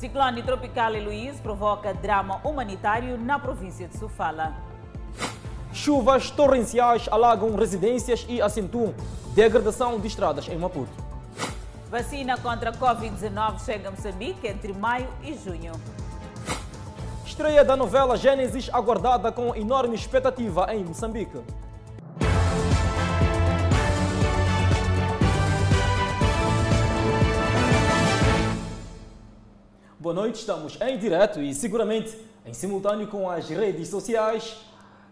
Ciclone tropical Heloíse provoca drama humanitário na província de Sofala. Chuvas torrenciais alagam residências e acentuam degradação de estradas em Maputo. Vacina contra a Covid-19 chega a Moçambique entre maio e junho. Estreia da novela Gênesis aguardada com enorme expectativa em Moçambique. Boa noite, estamos em direto e seguramente em simultâneo com as redes sociais.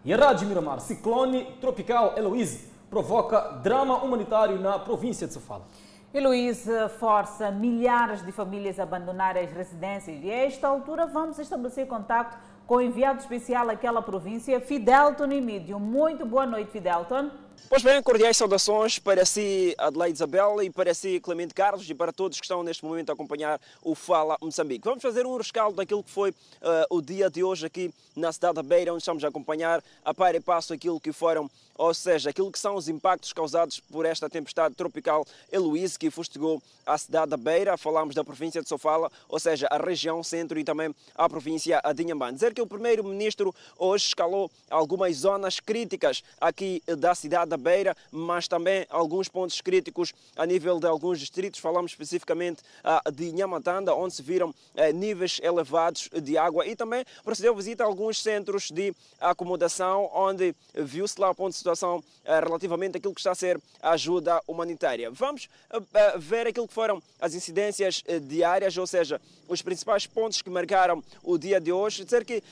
E a Rádio Miramar, ciclone tropical Heloíse provoca drama humanitário na província de Sofala. Heloíse força milhares de famílias a abandonar as residências e a esta altura vamos estabelecer contato com o enviado especial àquela província, Fidelton Emídio. Muito boa noite, Fidelton. Pois bem, cordiais saudações para si, Adelaide Isabel, e para si, Clemente Carlos, e para todos que estão neste momento a acompanhar o Fala Moçambique. Vamos fazer um rescaldo daquilo que foi uh, o dia de hoje aqui na cidade da Beira, onde estamos a acompanhar a par e passo aquilo que foram, ou seja, aquilo que são os impactos causados por esta tempestade tropical Heloíse, que fustigou a cidade da Beira. Falamos da província de Sofala, ou seja, a região centro e também a província de Inhambane. Dizer que o primeiro-ministro hoje escalou algumas zonas críticas aqui da cidade da Beira, mas também alguns pontos críticos a nível de alguns distritos. Falamos especificamente de Nhamatanda, onde se viram uh, níveis elevados de água e também procedeu visita a alguns centros de acomodação, onde viu-se lá o ponto de situação uh, relativamente àquilo que está a ser a ajuda humanitária. Vamos ver aquilo que foram as incidências diárias, ou seja, os principais pontos que marcaram o dia de hoje. Dizer que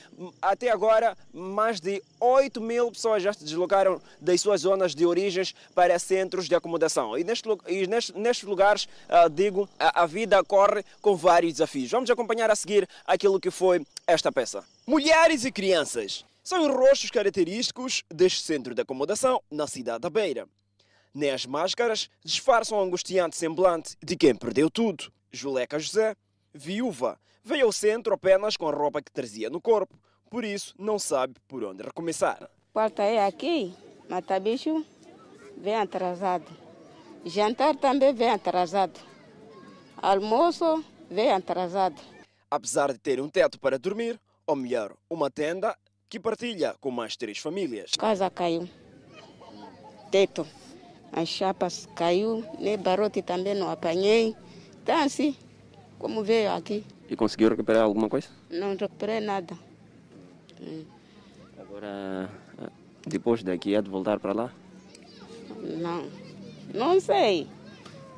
até agora mais de 8 mil pessoas já se deslocaram das suas zonas de origens para centros de acomodação. E, neste, e nestes, nestes lugares, digo, a, a vida corre com vários desafios. Vamos acompanhar a seguir aquilo que foi esta peça. Mulheres e crianças são os rostos característicos deste centro de acomodação na cidade da Beira. Nem as máscaras disfarçam o angustiante semblante de quem perdeu tudo. Juleca José, viúva, veio ao centro apenas com a roupa que trazia no corpo, por isso não sabe por onde recomeçar. Quarta é aqui, mata-bicho vem atrasado. Jantar também vem atrasado. Almoço vem atrasado. Apesar de ter um teto para dormir, ou melhor, uma tenda que partilha com mais três famílias. Casa caiu. Teto. As chapas caiu, nem barote também não apanhei. Então assim, como veio aqui. E conseguiu recuperar alguma coisa? Não recuperei nada. Agora, depois daqui, é de voltar para lá? Não, não sei.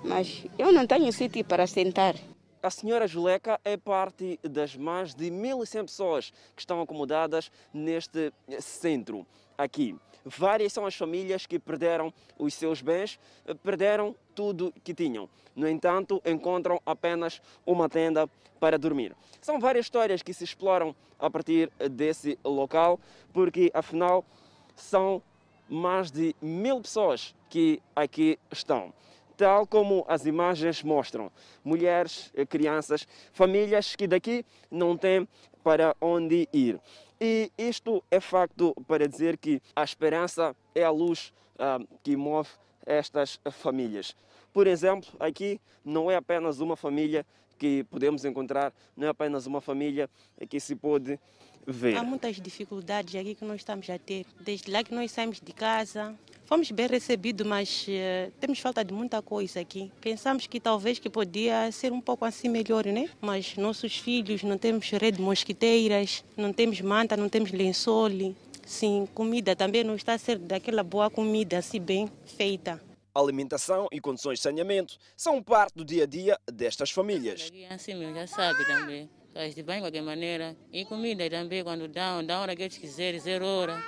Mas eu não tenho sítio para sentar. A senhora Juleca é parte das mais de 1.100 pessoas que estão acomodadas neste centro aqui. Várias são as famílias que perderam os seus bens, perderam tudo que tinham. No entanto, encontram apenas uma tenda para dormir. São várias histórias que se exploram a partir desse local, porque afinal são mais de mil pessoas que aqui estão. Tal como as imagens mostram, mulheres, crianças, famílias que daqui não têm para onde ir. E isto é facto para dizer que a esperança é a luz uh, que move estas famílias. Por exemplo, aqui não é apenas uma família que podemos encontrar, não é apenas uma família que se pode ver. Há muitas dificuldades aqui que nós estamos a ter. Desde lá que nós saímos de casa, fomos bem recebidos, mas uh, temos falta de muita coisa aqui. Pensamos que talvez que podia ser um pouco assim melhor, né? Mas nossos filhos não temos rede mosquiteiras, não temos manta, não temos lençol. Sim, comida também não está a ser daquela boa comida assim bem feita. Alimentação e condições de saneamento são parte do dia a dia destas famílias. Assim mesmo, já sabe também. Faz de bem de qualquer maneira. E comida também, quando dão, dá hora que eles quiserem, zero hora.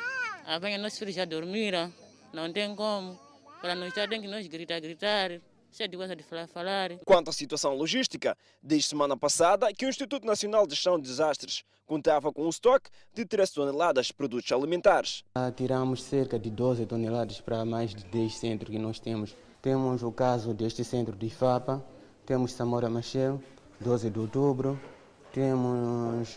Amanhã nossos filhos já dormiram, não tem como. Para nós tem que nós gritar, gritar. Se de coisa de falar, falar. Quanto à situação logística, desde semana passada que o Instituto Nacional de Gestão de Desastres contava com um estoque de 3 toneladas de produtos alimentares. Tiramos cerca de 12 toneladas para mais de 10 centros que nós temos. Temos o caso deste centro de FAPA, temos Samora Machel, 12 de outubro, temos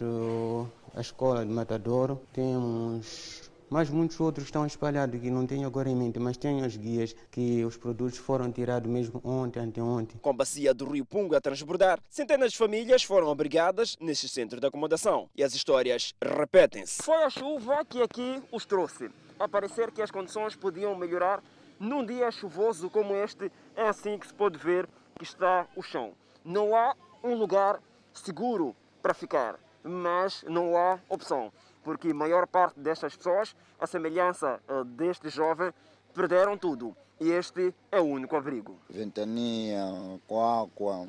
a escola de Matadouro, temos mas muitos outros estão espalhados que não tenho agora em mente, mas tenho os guias que os produtos foram tirados mesmo ontem, anteontem. Com a bacia do Rio Punga a transbordar, centenas de famílias foram abrigadas neste centro de acomodação e as histórias repetem-se. Foi a chuva que aqui os trouxe. A parecer que as condições podiam melhorar num dia chuvoso como este, é assim que se pode ver que está o chão. Não há um lugar seguro para ficar, mas não há opção, porque a maior parte destas pessoas, a semelhança uh, deste jovem, perderam tudo e este é o único abrigo. Ventania, coáqua,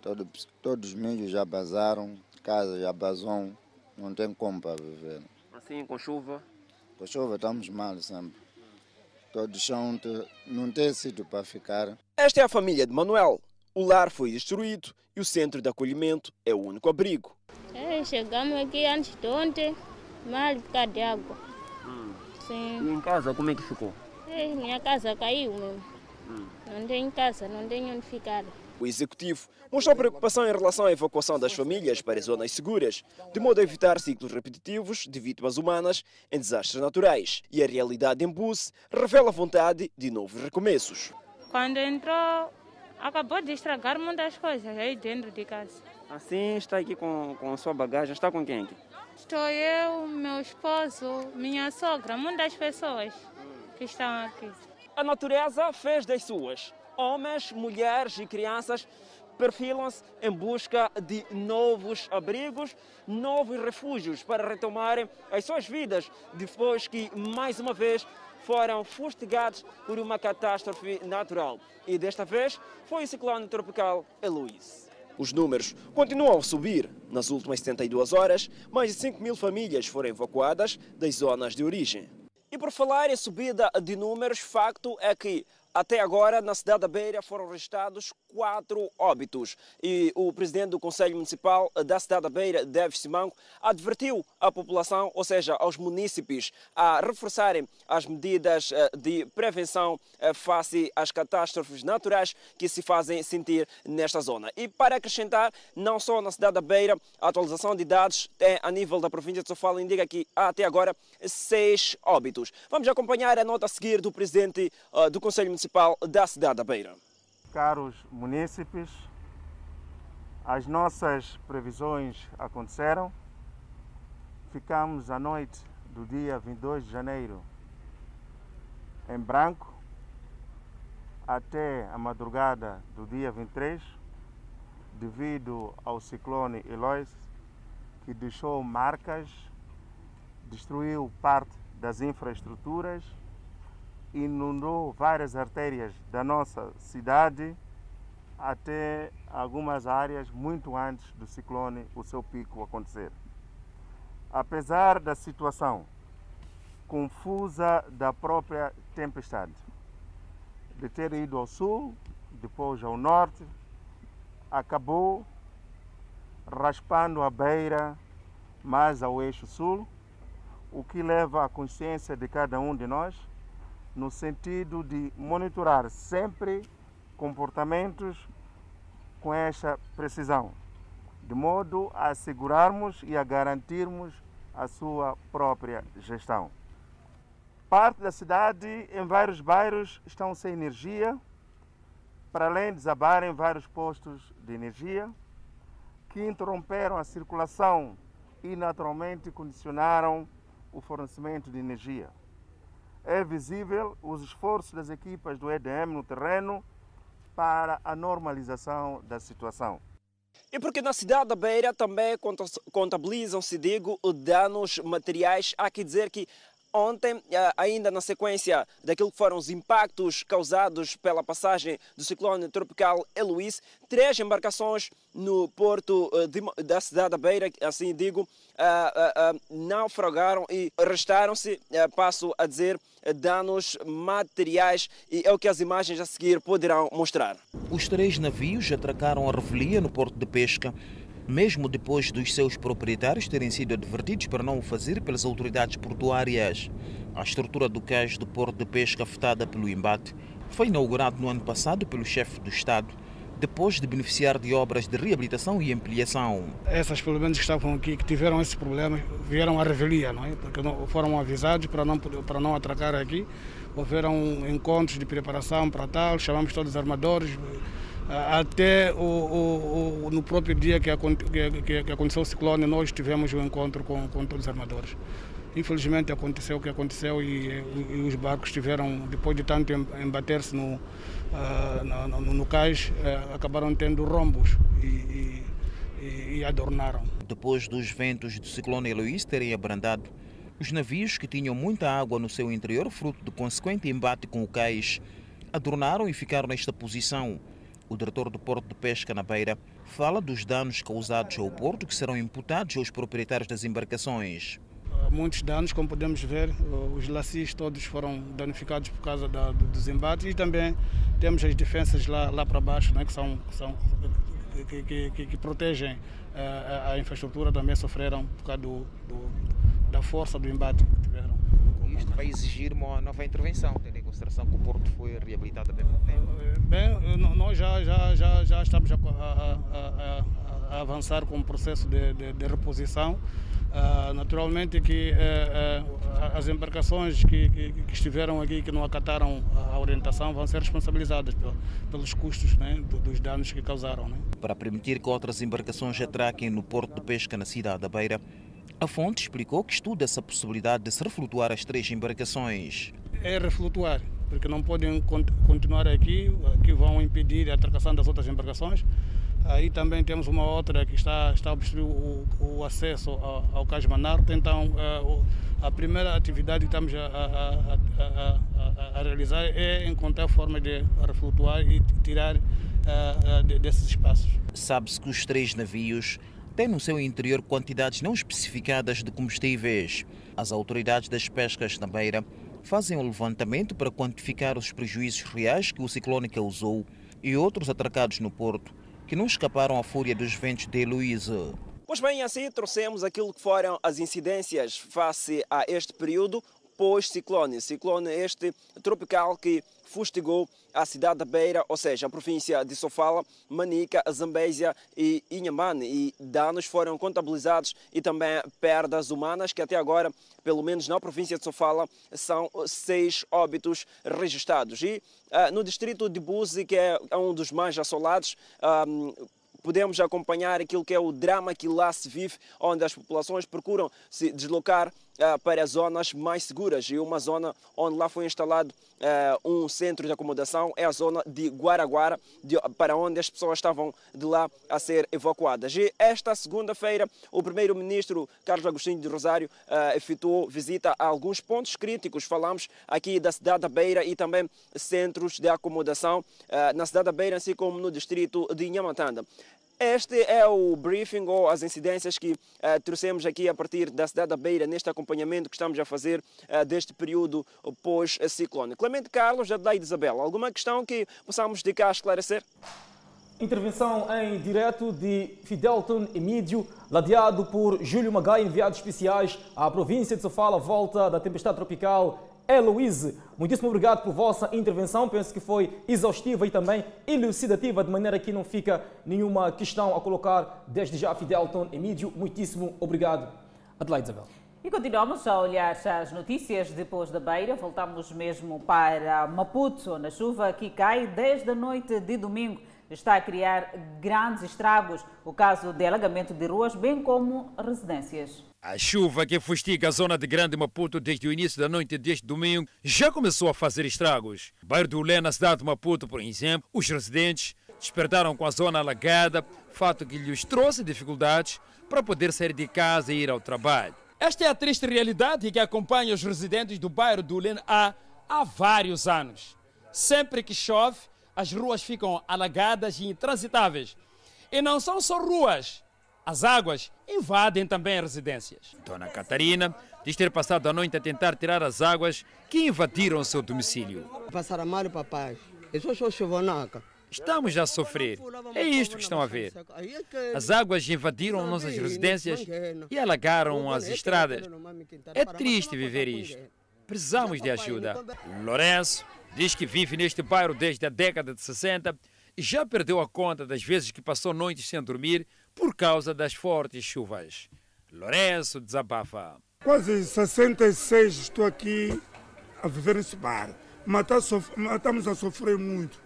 todo, todos os milhos já basaram, casa já basou, não tem como para viver. Assim, com chuva? Com chuva estamos mal sempre. Todo chão não tem sítio para ficar. Esta é a família de Manuel. O lar foi destruído e o centro de acolhimento é o único abrigo. É, chegamos aqui antes de ontem, mal por causa de água. Hum. Sim. E em casa, como é que ficou? É, minha casa caiu mesmo. Hum. Não tenho casa, não tenho onde ficar. O executivo mostrou preocupação em relação à evacuação das famílias para zonas seguras, de modo a evitar ciclos repetitivos de vítimas humanas em desastres naturais. E a realidade em Bus revela a vontade de novos recomeços. Quando entrou, acabou de estragar muitas coisas aí dentro de casa. Assim, está aqui com, com a sua bagagem. Está com quem aqui? Estou eu, meu esposo, minha sogra, muitas pessoas que estão aqui. A natureza fez das suas. Homens, mulheres e crianças perfilam-se em busca de novos abrigos, novos refúgios para retomarem as suas vidas depois que, mais uma vez, foram fustigados por uma catástrofe natural. E desta vez foi o ciclone tropical Eloise. Os números continuam a subir. Nas últimas 72 horas, mais de 5 mil famílias foram evacuadas das zonas de origem. E por falar em subida de números, facto é que até agora, na cidade da Beira, foram registrados quatro óbitos. E o presidente do Conselho Municipal da cidade da Beira, Deves Simango, advertiu a população, ou seja, aos munícipes, a reforçarem as medidas de prevenção face às catástrofes naturais que se fazem sentir nesta zona. E para acrescentar, não só na cidade da Beira, a atualização de dados é a nível da província de Sofala indica que há até agora seis óbitos. Vamos acompanhar a nota a seguir do presidente do Conselho Municipal Municipal da cidade da Beira. Caros munícipes, as nossas previsões aconteceram. Ficamos à noite do dia 22 de janeiro em branco até a madrugada do dia 23, devido ao ciclone Eloise, que deixou marcas, destruiu parte das infraestruturas inundou várias artérias da nossa cidade até algumas áreas muito antes do ciclone, o seu pico acontecer. Apesar da situação confusa da própria tempestade, de ter ido ao sul, depois ao norte, acabou raspando a beira mais ao eixo sul, o que leva à consciência de cada um de nós no sentido de monitorar sempre comportamentos com esta precisão, de modo a assegurarmos e a garantirmos a sua própria gestão. Parte da cidade, em vários bairros, estão sem energia, para além de desabarem vários postos de energia, que interromperam a circulação e naturalmente condicionaram o fornecimento de energia é visível os esforços das equipas do EDM no terreno para a normalização da situação. E porque na cidade da Beira também contabilizam-se, digo, danos materiais, há que dizer que Ontem, eh, ainda na sequência daquilo que foram os impactos causados pela passagem do ciclone tropical Eloise, três embarcações no porto eh, de, da cidade da Beira, assim digo, uh, naufragaram e restaram-se, passo a dizer, danos materiais e é o que as imagens a seguir poderão mostrar. Os três navios atracaram a revelia no porto de pesca mesmo depois dos seus proprietários terem sido advertidos para não o fazer pelas autoridades portuárias. A estrutura do cais do porto de pesca afetada pelo embate foi inaugurado no ano passado pelo chefe do Estado depois de beneficiar de obras de reabilitação e ampliação. Essas, pelo menos, que estavam aqui, que tiveram esses problemas, vieram à revelia, não é? Porque foram avisados para não, para não atracar aqui. Houveram encontros de preparação para tal, chamamos todos os armadores, até o, o, o, no próprio dia que, aconteceu o ciclone, nós tivemos um encontro com, com todos os armadores. Infelizmente aconteceu o que aconteceu e, e, os barcos tiveram, depois de tanto embater-se no, uh, no, no, no, cais, uh, acabaram tendo rombos e, e, e, adornaram. Depois dos ventos do ciclone Eloís terem abrandado, os navios que tinham muita água no seu interior, fruto do consequente embate com o cais, adornaram e ficaram nesta posição o diretor do Porto de Pesca na Beira fala dos danos causados ao porto que serão imputados aos proprietários das embarcações. Muitos danos, como podemos ver, os lacis todos foram danificados por causa da, dos embates e também temos as defensas lá, lá para baixo, né, que, são, que, são, que, que, que, que protegem a, eh, a, infraestrutura, também sofreram por causa do, do, da força do embate que tiveram. Isto vai exigir uma nova intervenção, tendo em consideração que o porto foi reabilitado há pouco tempo. Bem, nós já, já, já, já estamos a, a, a, a avançar com o processo de, de, de reposição. Uh, naturalmente que uh, uh, as embarcações que, que, que, estiveram aqui que não acataram a orientação vão ser responsabilizadas pelos custos né, dos danos que causaram. Né. Para permitir que outras embarcações atraquem no porto de pesca na cidade da Beira, a fonte explicou que estuda essa possibilidade de se reflutuar as três embarcações. É reflutuar porque não podem continuar aqui, que vão impedir a atracação das outras embarcações. Aí também temos uma outra que está, está a obstruir o, o acesso ao, ao Cais Manarte. Então, a, a primeira atividade que estamos a, a, a, realizar é encontrar forma de reflutuar e tirar desses espaços. Sabe-se que os três navios têm no seu interior quantidades não especificadas de combustíveis. As autoridades das pescas na Beira fazem um levantamento para quantificar os prejuízos reais que o ciclone causou e outros atracados no porto que não escaparam à fúria dos ventos de Heloísa. Pois bem, assim trouxemos aquilo que foram as incidências face a este período pós-ciclone. Ciclone este tropical que fustigou a cidade da Beira, ou seja, a província de Sofala, Manica, Zambésia e Inhambane. E danos foram contabilizados e também perdas humanas, que até agora, pelo menos na província de Sofala, são seis óbitos registrados. E uh, no distrito de Buzi, que é um dos mais assolados, um, ah, podemos acompanhar aquilo que é o drama que lá se vive, onde as populações procuram se deslocar para zonas mais seguras. E uma zona onde lá foi instalado uh, um centro de acomodação é a zona de Guaraguara, de, para onde as pessoas estavam de lá a ser evacuadas. E esta segunda-feira, o primeiro-ministro Carlos Agostinho de Rosário uh, efetuou visita a alguns pontos críticos. Falamos aqui da cidade da Beira e também centros de acomodação na cidade da Beira, assim como no distrito de Inhamatanda. Este é o briefing ou as incidências que uh, trouxemos aqui a partir da cidade da Beira, neste acompanhamento que estamos a fazer uh, deste período pós-ciclone. Clemente Carlos, Adelaide Isabel, alguma questão que possamos dedicar a esclarecer? Intervenção em direto de Fidelton Emídio, ladeado por Júlio Magai, enviados especiais à província de Sofala, volta da tempestade tropical Heloíse, muitíssimo obrigado por vossa intervenção. Penso que foi exaustiva e também elucidativa, de maneira que não fica nenhuma questão a colocar desde já, Fidelton Emídio. Muitíssimo obrigado. Adelaide Isabel. E continuamos a olhar as notícias depois da beira. Voltamos mesmo para Maputo, na chuva que cai desde a noite de domingo está a criar grandes estragos. O caso de alagamento de ruas, bem como residências. A chuva que fustiga a zona de Grande Maputo desde o início da noite deste domingo já começou a fazer estragos. Bairro do Ulé, na cidade de Maputo, por exemplo, os residentes despertaram com a zona alagada, fato que lhes trouxe dificuldades para poder sair de casa e ir ao trabalho. Esta é a triste realidade que acompanha os residentes do bairro do Ulé há, há vários anos. Sempre que chove, as ruas ficam alagadas e intransitáveis. E não são só ruas, as águas invadem também as residências. Dona Catarina diz ter passado a noite a tentar tirar as águas que invadiram o seu domicílio. Passaram mal, papai. Eu sou chuvonaca. Estamos a sofrer. É isto que estão a ver. As águas invadiram nossas residências e alagaram as estradas. É triste viver isto. Precisamos de ajuda. Lourenço diz que vive neste bairro desde a década de 60 já perdeu a conta das vezes que passou noites sem dormir por causa das fortes chuvas. Lourenço desabafa. Quase 66 estou aqui a viver nesse. Mas tá sof... estamos a sofrer muito.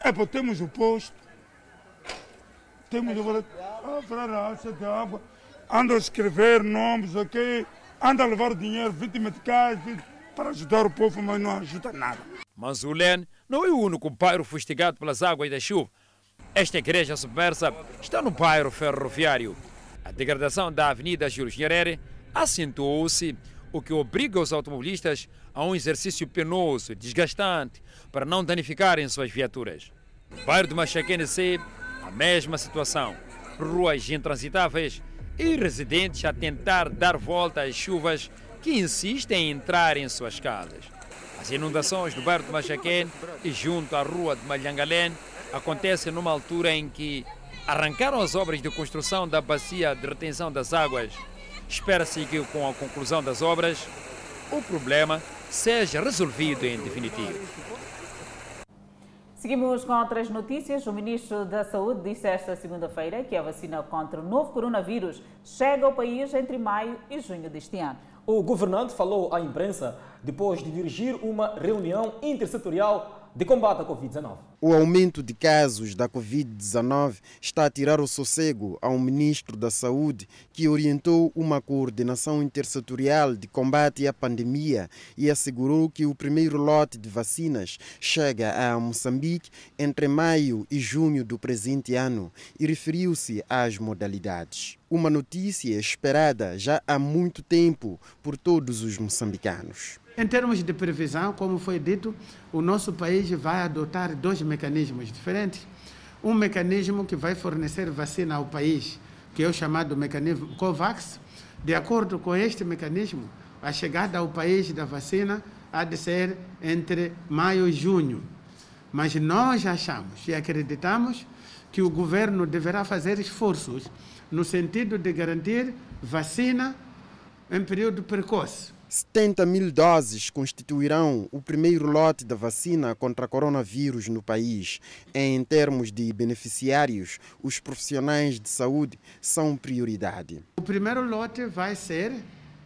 É porque temos o posto, temos falar a de água, anda a escrever nomes, ok? Anda a levar dinheiro, vítima de casa, para ajudar o povo, mas não ajuda nada. Mas o não é o único bairro fustigado pelas águas da chuva. Esta igreja submersa está no bairro ferroviário. A degradação da Avenida Júlio Nyerere acentuou-se, o que obriga os automobilistas a um exercício penoso, desgastante, para não danificarem suas viaturas. No bairro de Machaquense, a mesma situação. Ruas intransitáveis e residentes a tentar dar volta às chuvas que insistem em entrar em suas casas. As inundações no bairro de Machaquén e junto à rua de Malhangalén acontecem numa altura em que arrancaram as obras de construção da bacia de retenção das águas. Espera-se que, com a conclusão das obras, o problema seja resolvido em definitivo. Seguimos com outras notícias. O ministro da Saúde disse esta segunda-feira que a vacina contra o novo coronavírus chega ao país entre maio e junho deste ano. O governante falou à imprensa depois de dirigir uma reunião intersetorial de combate à Covid-19. O aumento de casos da Covid-19 está a tirar o sossego ao ministro da Saúde, que orientou uma coordenação intersetorial de combate à pandemia e assegurou que o primeiro lote de vacinas chega a Moçambique entre maio e junho do presente ano e referiu-se às modalidades. Uma notícia esperada já há muito tempo por todos os moçambicanos. Em termos de previsão, como foi dito, o nosso país vai adotar dois mecanismos diferentes. Um mecanismo que vai fornecer vacina ao país, que é o chamado mecanismo COVAX. De acordo com este mecanismo, a chegada ao país da vacina há de ser entre maio e junho. Mas nós achamos e acreditamos que o governo deverá fazer esforços no sentido de garantir vacina em período precoce 70 mil doses constituirão o primeiro lote da vacina contra coronavírus no país. Em termos de beneficiários, os profissionais de saúde são prioridade. O primeiro lote vai ser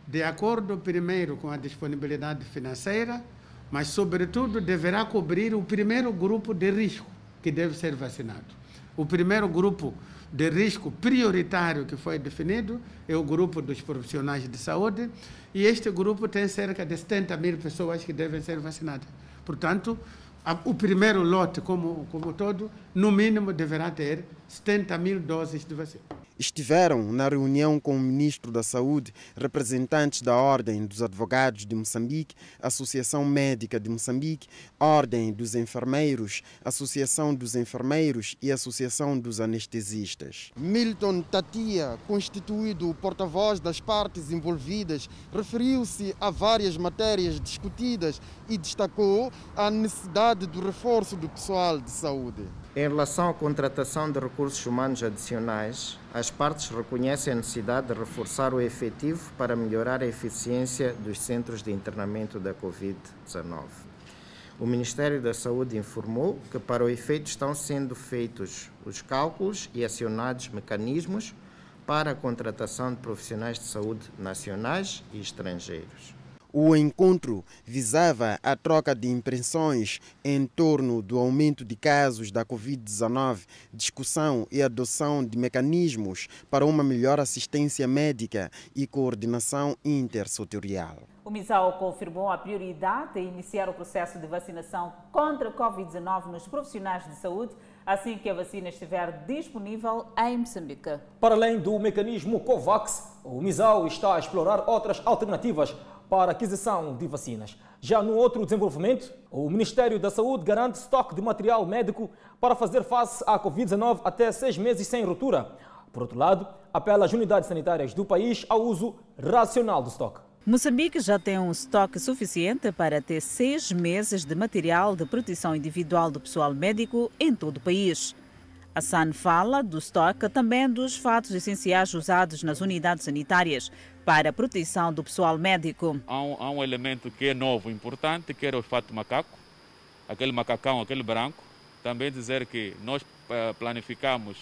de acordo primeiro com a disponibilidade financeira, mas sobretudo deverá cobrir o primeiro grupo de risco que deve ser vacinado. O primeiro grupo de risco prioritário que foi definido é o grupo dos profissionais de saúde e este grupo tem cerca de 70 mil pessoas que devem ser vacinadas. Portanto, a, o primeiro lote, como, como todo, no mínimo deverá ter 70 mil doses de vacina. Estiveram na reunião com o ministro da Saúde representantes da Ordem dos Advogados de Moçambique, Associação Médica de Moçambique, Ordem dos Enfermeiros, Associação dos Enfermeiros e Associação dos Anestesistas. Milton Tatia, constituído porta-voz das partes envolvidas, referiu-se a várias matérias discutidas e destacou a necessidade do reforço do pessoal de saúde. Em relação à contratação de recursos humanos adicionais, as partes reconhecem a necessidade de reforçar o efetivo para melhorar a eficiência dos centros de internamento da Covid-19. O Ministério da Saúde informou que, para o efeito, estão sendo feitos os cálculos e acionados mecanismos para a contratação de profissionais de saúde nacionais e estrangeiros. O encontro visava a troca de impressões em torno do aumento de casos da Covid-19, discussão e adoção de mecanismos para uma melhor assistência médica e coordenação intersetorial. O MISAL confirmou a prioridade em iniciar o processo de vacinação contra a Covid-19 nos profissionais de saúde assim que a vacina estiver disponível em Moçambique. Para além do mecanismo COVAX, o MISAL está a explorar outras alternativas para aquisição de vacinas. Já no outro desenvolvimento, o Ministério da Saúde garante estoque de material médico para fazer face à Covid-19 até seis meses sem ruptura. Por outro lado, apela às unidades sanitárias do país ao uso racional do estoque. Moçambique já tem um estoque suficiente para ter seis meses de material de proteção individual do pessoal médico em todo o país. A SAN fala do estoque também dos fatos essenciais usados nas unidades sanitárias para a proteção do pessoal médico. Há um, há um elemento que é novo, importante, que era o fato macaco, aquele macacão, aquele branco, também dizer que nós eh, planificamos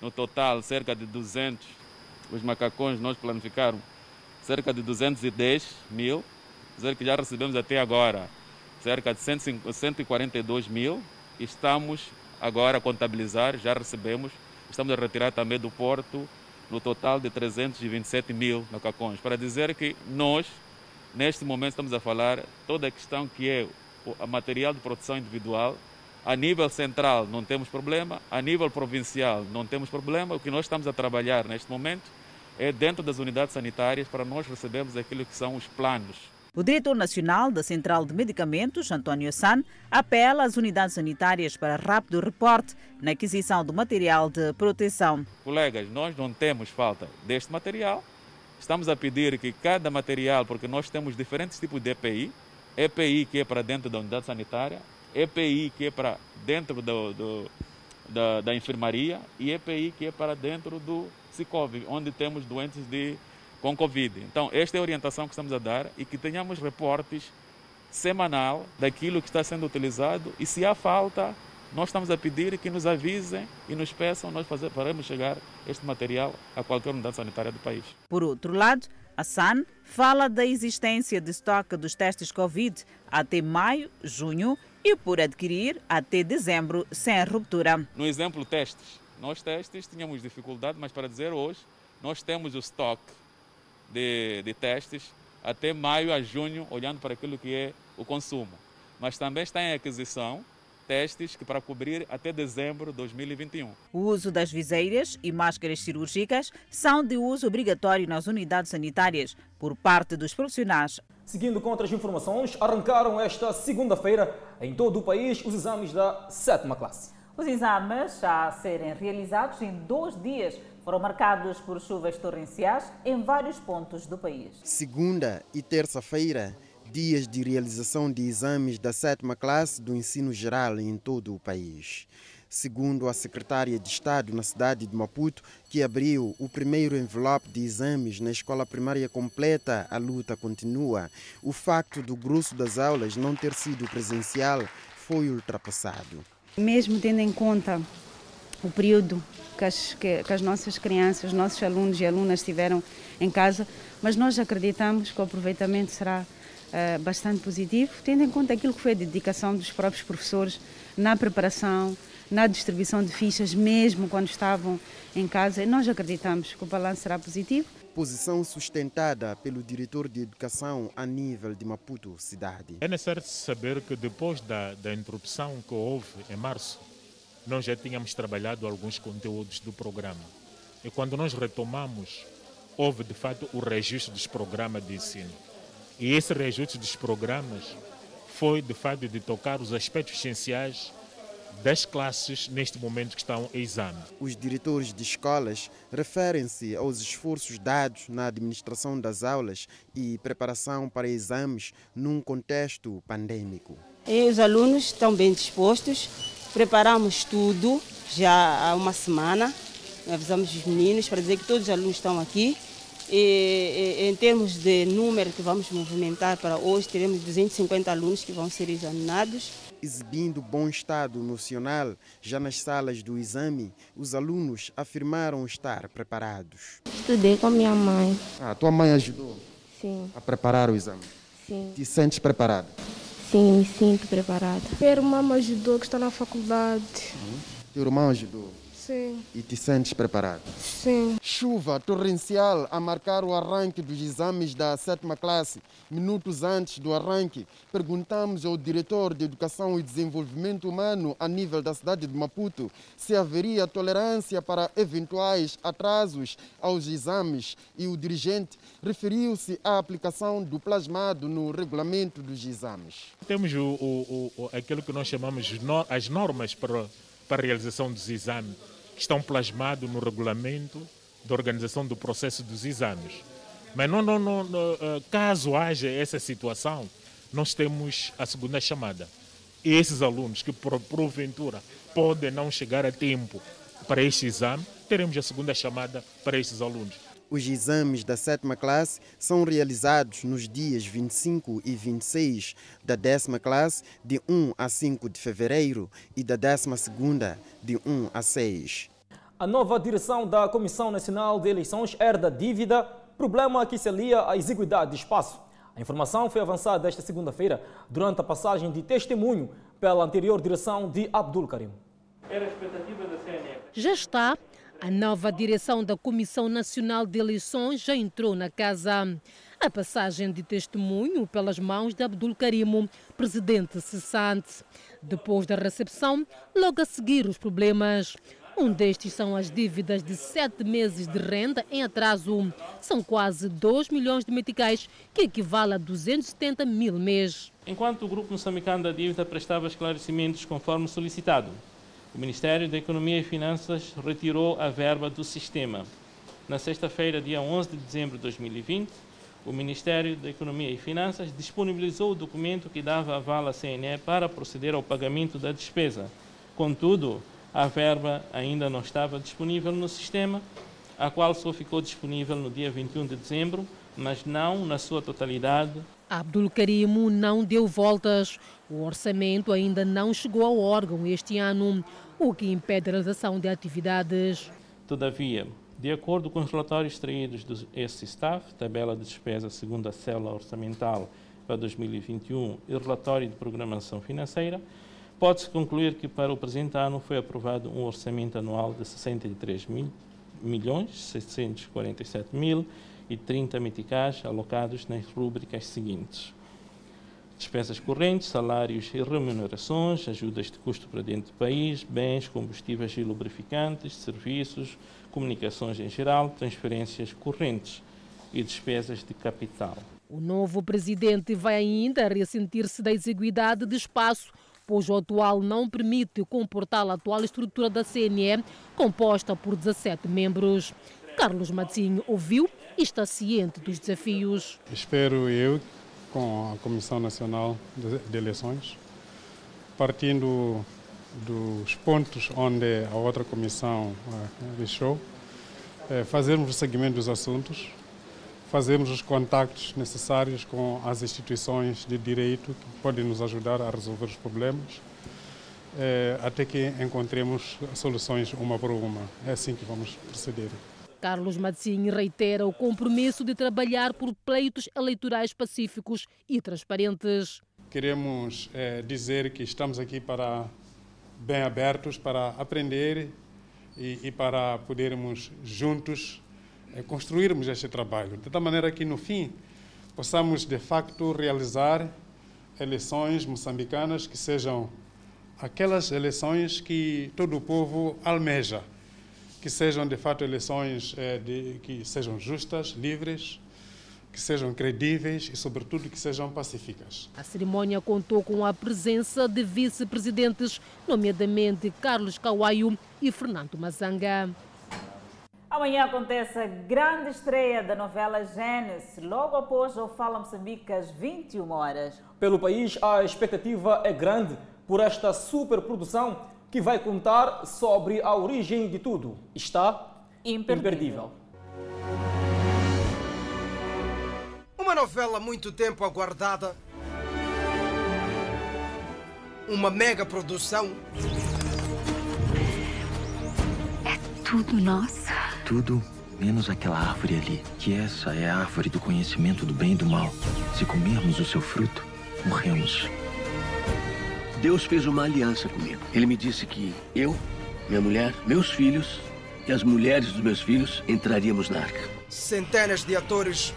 no total cerca de 200, os macacões nós planificamos cerca de 210 mil, dizer que já recebemos até agora cerca de 142 mil, estamos agora a contabilizar, já recebemos, estamos a retirar também do porto no total de 327 mil macacões, para dizer que nós, neste momento, estamos a falar toda a questão que é o material de produção individual, a nível central não temos problema, a nível provincial não temos problema. O que nós estamos a trabalhar neste momento é dentro das unidades sanitárias para nós recebermos aquilo que são os planos. O diretor nacional da Central de Medicamentos, António San, apela às unidades sanitárias para rápido reporte na aquisição do material de proteção. Colegas, nós não temos falta deste material. Estamos a pedir que cada material, porque nós temos diferentes tipos de EPI, EPI que é para dentro da unidade sanitária, EPI que é para dentro do, do, da, da enfermaria e EPI que é para dentro do Cicov, onde temos doentes de, com Covid. Então, esta é a orientação que estamos a dar e que tenhamos reportes semanal daquilo que está sendo utilizado e se há falta, nós estamos a pedir que nos avisem e nos peçam, nós fazer, faremos chegar este material a qualquer unidade sanitária do país. Por outro lado, a SAN fala da existência de estoque dos testes Covid até maio, junho e por adquirir até dezembro sem ruptura. No exemplo testes, nós testes tínhamos dificuldade, mas para dizer hoje, nós temos o estoque de, de testes até maio a junho, olhando para aquilo que é o consumo. Mas também está em aquisição testes que para cobrir até dezembro de 2021. O uso das viseiras e máscaras cirúrgicas são de uso obrigatório nas unidades sanitárias por parte dos profissionais. Seguindo com outras informações, arrancaram esta segunda-feira em todo o país os exames da sétima classe. Os exames a serem realizados em dois dias foram marcados por chuvas torrenciais em vários pontos do país. Segunda e terça-feira, dias de realização de exames da sétima classe do ensino geral em todo o país. Segundo a secretária de Estado na cidade de Maputo, que abriu o primeiro envelope de exames na escola primária completa, a luta continua. O facto do grosso das aulas não ter sido presencial foi ultrapassado. Mesmo tendo em conta o período que as, que, que as nossas crianças, os nossos alunos e alunas estiveram em casa, mas nós acreditamos que o aproveitamento será uh, bastante positivo, tendo em conta aquilo que foi a dedicação dos próprios professores na preparação, na distribuição de fichas, mesmo quando estavam em casa. E nós acreditamos que o balanço será positivo. Posição sustentada pelo diretor de educação a nível de Maputo, cidade. É necessário saber que depois da, da interrupção que houve em março, nós já tínhamos trabalhado alguns conteúdos do programa. E quando nós retomamos, houve de fato o registro dos programas de ensino. E esse registro dos programas foi de fato de tocar os aspectos essenciais das classes neste momento que estão em exame. Os diretores de escolas referem-se aos esforços dados na administração das aulas e preparação para exames num contexto pandêmico. E os alunos estão bem dispostos, preparamos tudo já há uma semana, avisamos os meninos para dizer que todos os alunos estão aqui. E, em termos de número que vamos movimentar para hoje, teremos 250 alunos que vão ser examinados exibindo bom estado emocional, já nas salas do exame, os alunos afirmaram estar preparados. Estudei com minha mãe. Ah, tua mãe ajudou? Sim. A preparar o exame? Sim. Te sentes preparado? Sim, me sinto preparada. Minha irmã me ajudou, que está na faculdade. Hum. Teu irmão ajudou? Sim. E te sentes preparado? Sim. Chuva torrencial a marcar o arranque dos exames da sétima classe. Minutos antes do arranque, perguntamos ao diretor de Educação e Desenvolvimento Humano a nível da cidade de Maputo se haveria tolerância para eventuais atrasos aos exames e o dirigente referiu-se à aplicação do plasmado no regulamento dos exames. Temos o, o, o aquilo que nós chamamos as normas para, para a realização dos exames que estão plasmados no regulamento da organização do processo dos exames. Mas não, não, não, caso haja essa situação, nós temos a segunda chamada. E esses alunos que, porventura, podem não chegar a tempo para este exame, teremos a segunda chamada para estes alunos. Os exames da sétima classe são realizados nos dias 25 e 26 da décima classe, de 1 a 5 de fevereiro, e da décima segunda, de 1 a 6. A nova direção da Comissão Nacional de Eleições herda dívida, problema que se alia à exiguidade de espaço. A informação foi avançada esta segunda-feira durante a passagem de testemunho pela anterior direção de Abdul Karim. Era a expectativa da CNE. Já está. A nova direção da Comissão Nacional de Eleições já entrou na casa. A passagem de testemunho pelas mãos de Abdul Karim, presidente cessante. Depois da recepção, logo a seguir os problemas. Um destes são as dívidas de sete meses de renda em atraso. São quase 2 milhões de meticais, que equivale a 270 mil mês. Enquanto o Grupo Moçambicano da Dívida prestava esclarecimentos conforme solicitado, o Ministério da Economia e Finanças retirou a verba do sistema. Na sexta-feira, dia 11 de dezembro de 2020, o Ministério da Economia e Finanças disponibilizou o documento que dava aval à CNE para proceder ao pagamento da despesa. Contudo, a verba ainda não estava disponível no sistema, a qual só ficou disponível no dia 21 de dezembro, mas não na sua totalidade. Abdul Karim não deu voltas. O orçamento ainda não chegou ao órgão este ano, o que impede a realização de atividades. Todavia, de acordo com os relatórios extraídos do SISTAF, tabela de despesa segundo a célula orçamental para 2021 e relatório de programação financeira, Pode-se concluir que para o presente ano foi aprovado um orçamento anual de 63 mil, milhões 747 mil e 30 meticais alocados nas rúbricas seguintes. Despesas correntes, salários e remunerações, ajudas de custo para dentro do país, bens, combustíveis e lubrificantes, serviços, comunicações em geral, transferências correntes e despesas de capital. O novo presidente vai ainda ressentir-se da exiguidade de espaço pois o atual não permite comportar a atual estrutura da CNE, composta por 17 membros. Carlos Matinho ouviu e está ciente dos desafios. Espero eu, com a Comissão Nacional de Eleições, partindo dos pontos onde a outra comissão eh, deixou, eh, fazermos o segmento dos assuntos, fazermos os contactos necessários com as instituições de direito que podem nos ajudar a resolver os problemas, eh, até que encontremos soluções uma por uma. É assim que vamos proceder. Carlos Mazzini reitera o compromisso de trabalhar por pleitos eleitorais pacíficos e transparentes. Queremos eh, dizer que estamos aqui para bem abertos para aprender e, e para podermos juntos é construirmos este trabalho, de tal maneira que, no fim, possamos, de facto, realizar eleições moçambicanas que sejam aquelas eleições que todo o povo almeja, que sejam, de fato, eleições é, de, que sejam justas, livres, que sejam credíveis e, sobretudo, que sejam pacíficas. A cerimônia contou com a presença de vice-presidentes, nomeadamente Carlos Cawaio e Fernando Mazanga. Amanhã acontece a grande estreia da novela Gênesis, logo após o Fala Moçambique às 21 horas. Pelo país, a expectativa é grande por esta superprodução que vai contar sobre a origem de tudo. Está imperdível. imperdível. Uma novela muito tempo aguardada. Uma mega produção. É tudo nosso tudo menos aquela árvore ali, que essa é a árvore do conhecimento do bem e do mal. Se comermos o seu fruto, morremos. Deus fez uma aliança comigo. Ele me disse que eu, minha mulher, meus filhos e as mulheres dos meus filhos entraríamos na arca. Centenas de atores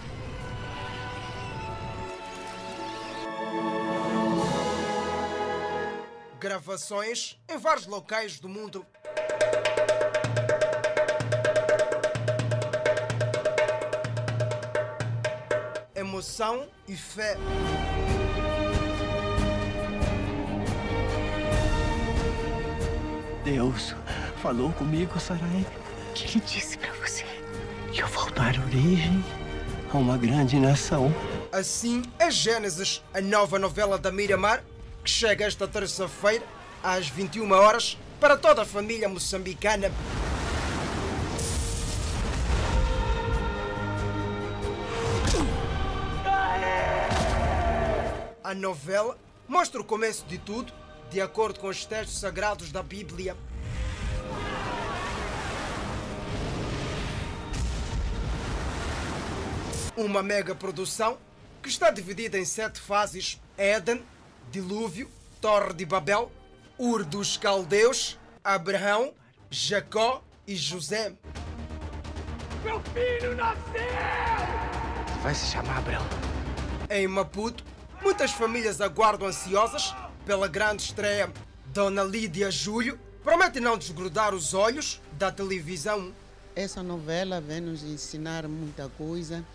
gravações em vários locais do mundo. emoção e fé. Deus falou comigo, Sarai. O que ele disse para você? Que eu vou dar origem a uma grande nação. Assim a Gênesis, a nova novela da Miramar, que chega esta terça-feira, às 21 horas, para toda a família moçambicana. A novela mostra o começo de tudo de acordo com os textos sagrados da Bíblia. Uma mega produção que está dividida em sete fases: Éden, Dilúvio, Torre de Babel, Ur dos Caldeus, Abraão, Jacó e José. Meu filho nasceu! Vai se chamar Abraão. Em Maputo, muitas famílias aguardam ansiosas pela grande estreia. Dona Lídia Júlio promete não desgrudar os olhos da televisão. Essa novela vem nos ensinar muita coisa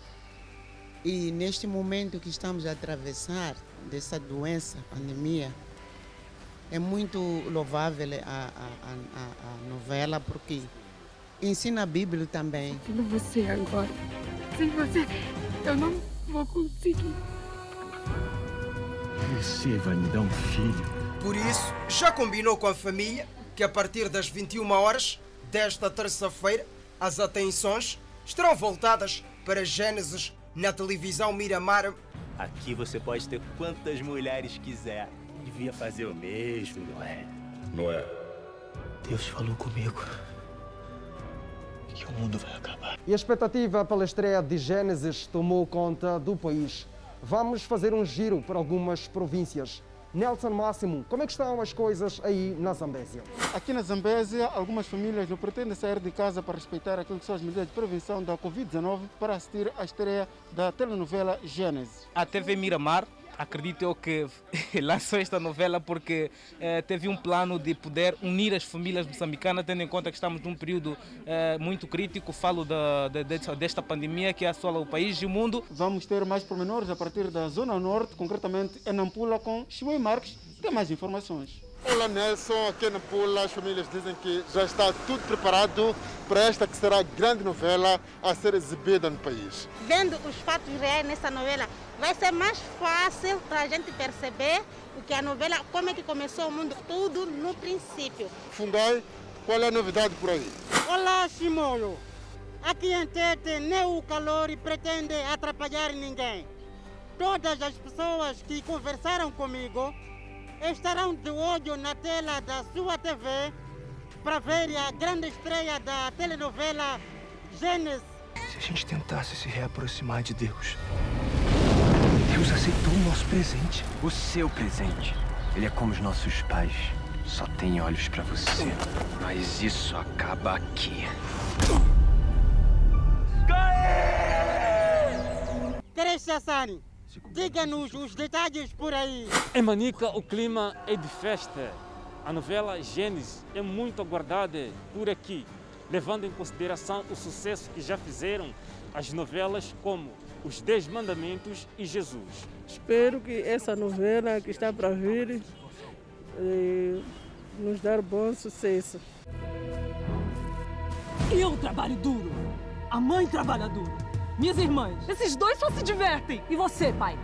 e neste momento que estamos a atravessar dessa doença, pandemia, é muito louvável a, a, a, a novela porque ensina a Bíblia também. Sem você agora. Sem você, eu não vou conseguir. Você vai me dar um filho. Por isso, já combinou com a família que a partir das 21 horas desta terça-feira, as atenções estarão voltadas para Gênesis na televisão Miramar. Aqui você pode ter quantas mulheres quiser. Devia fazer o mesmo, Noé. Noé. Deus falou comigo que o mundo vai acabar. E a expectativa pela estreia de Gênesis tomou conta do país. Vamos fazer um giro por algumas províncias. Nelson Máximo, como é que estão as coisas aí na Zambésia? Aqui na Zambésia, algumas famílias não pretendem sair de casa para respeitar aquilo que são as medidas de prevenção da Covid-19 para assistir à estreia da telenovela Gênesis. A TV Miramar acredito eu que lançou esta novela porque eh, teve um plano de poder unir as famílias moçambicanas, tendo em conta que estamos num período eh, muito crítico, falo da, da, desta pandemia que assola o país e o mundo. Vamos ter mais pormenores a partir da Zona Norte, concretamente em Nampula, com Chimoy Marques, que tem mais informações. Olá Nelson, aqui na Pula as famílias dizem que já está tudo preparado para esta que será a grande novela a ser exibida no país. Vendo os fatos reais nessa novela, vai ser mais fácil para a gente perceber o que a novela, como é que começou o mundo, tudo no princípio. Fundai, qual é a novidade por aí? Olá Chimoio, aqui em Tete nem o calor pretende atrapalhar ninguém. Todas as pessoas que conversaram comigo estarão de olho na tela da sua TV para ver a grande estreia da telenovela Gênesis. Se a gente tentasse se reaproximar de Deus, Deus aceitou o nosso presente. O seu presente. Ele é como os nossos pais. Só tem olhos para você. Mas isso acaba aqui. Teresa Sani, Diga-nos os detalhes por aí. Em Manica, o clima é de festa. A novela Gênesis é muito aguardada por aqui, levando em consideração o sucesso que já fizeram as novelas como Os Dez Mandamentos e Jesus. Espero que essa novela que está para vir eh, nos dar bom sucesso. Eu trabalho duro. A mãe trabalha duro. Minhas irmãs, esses dois só se divertem. E você, pai?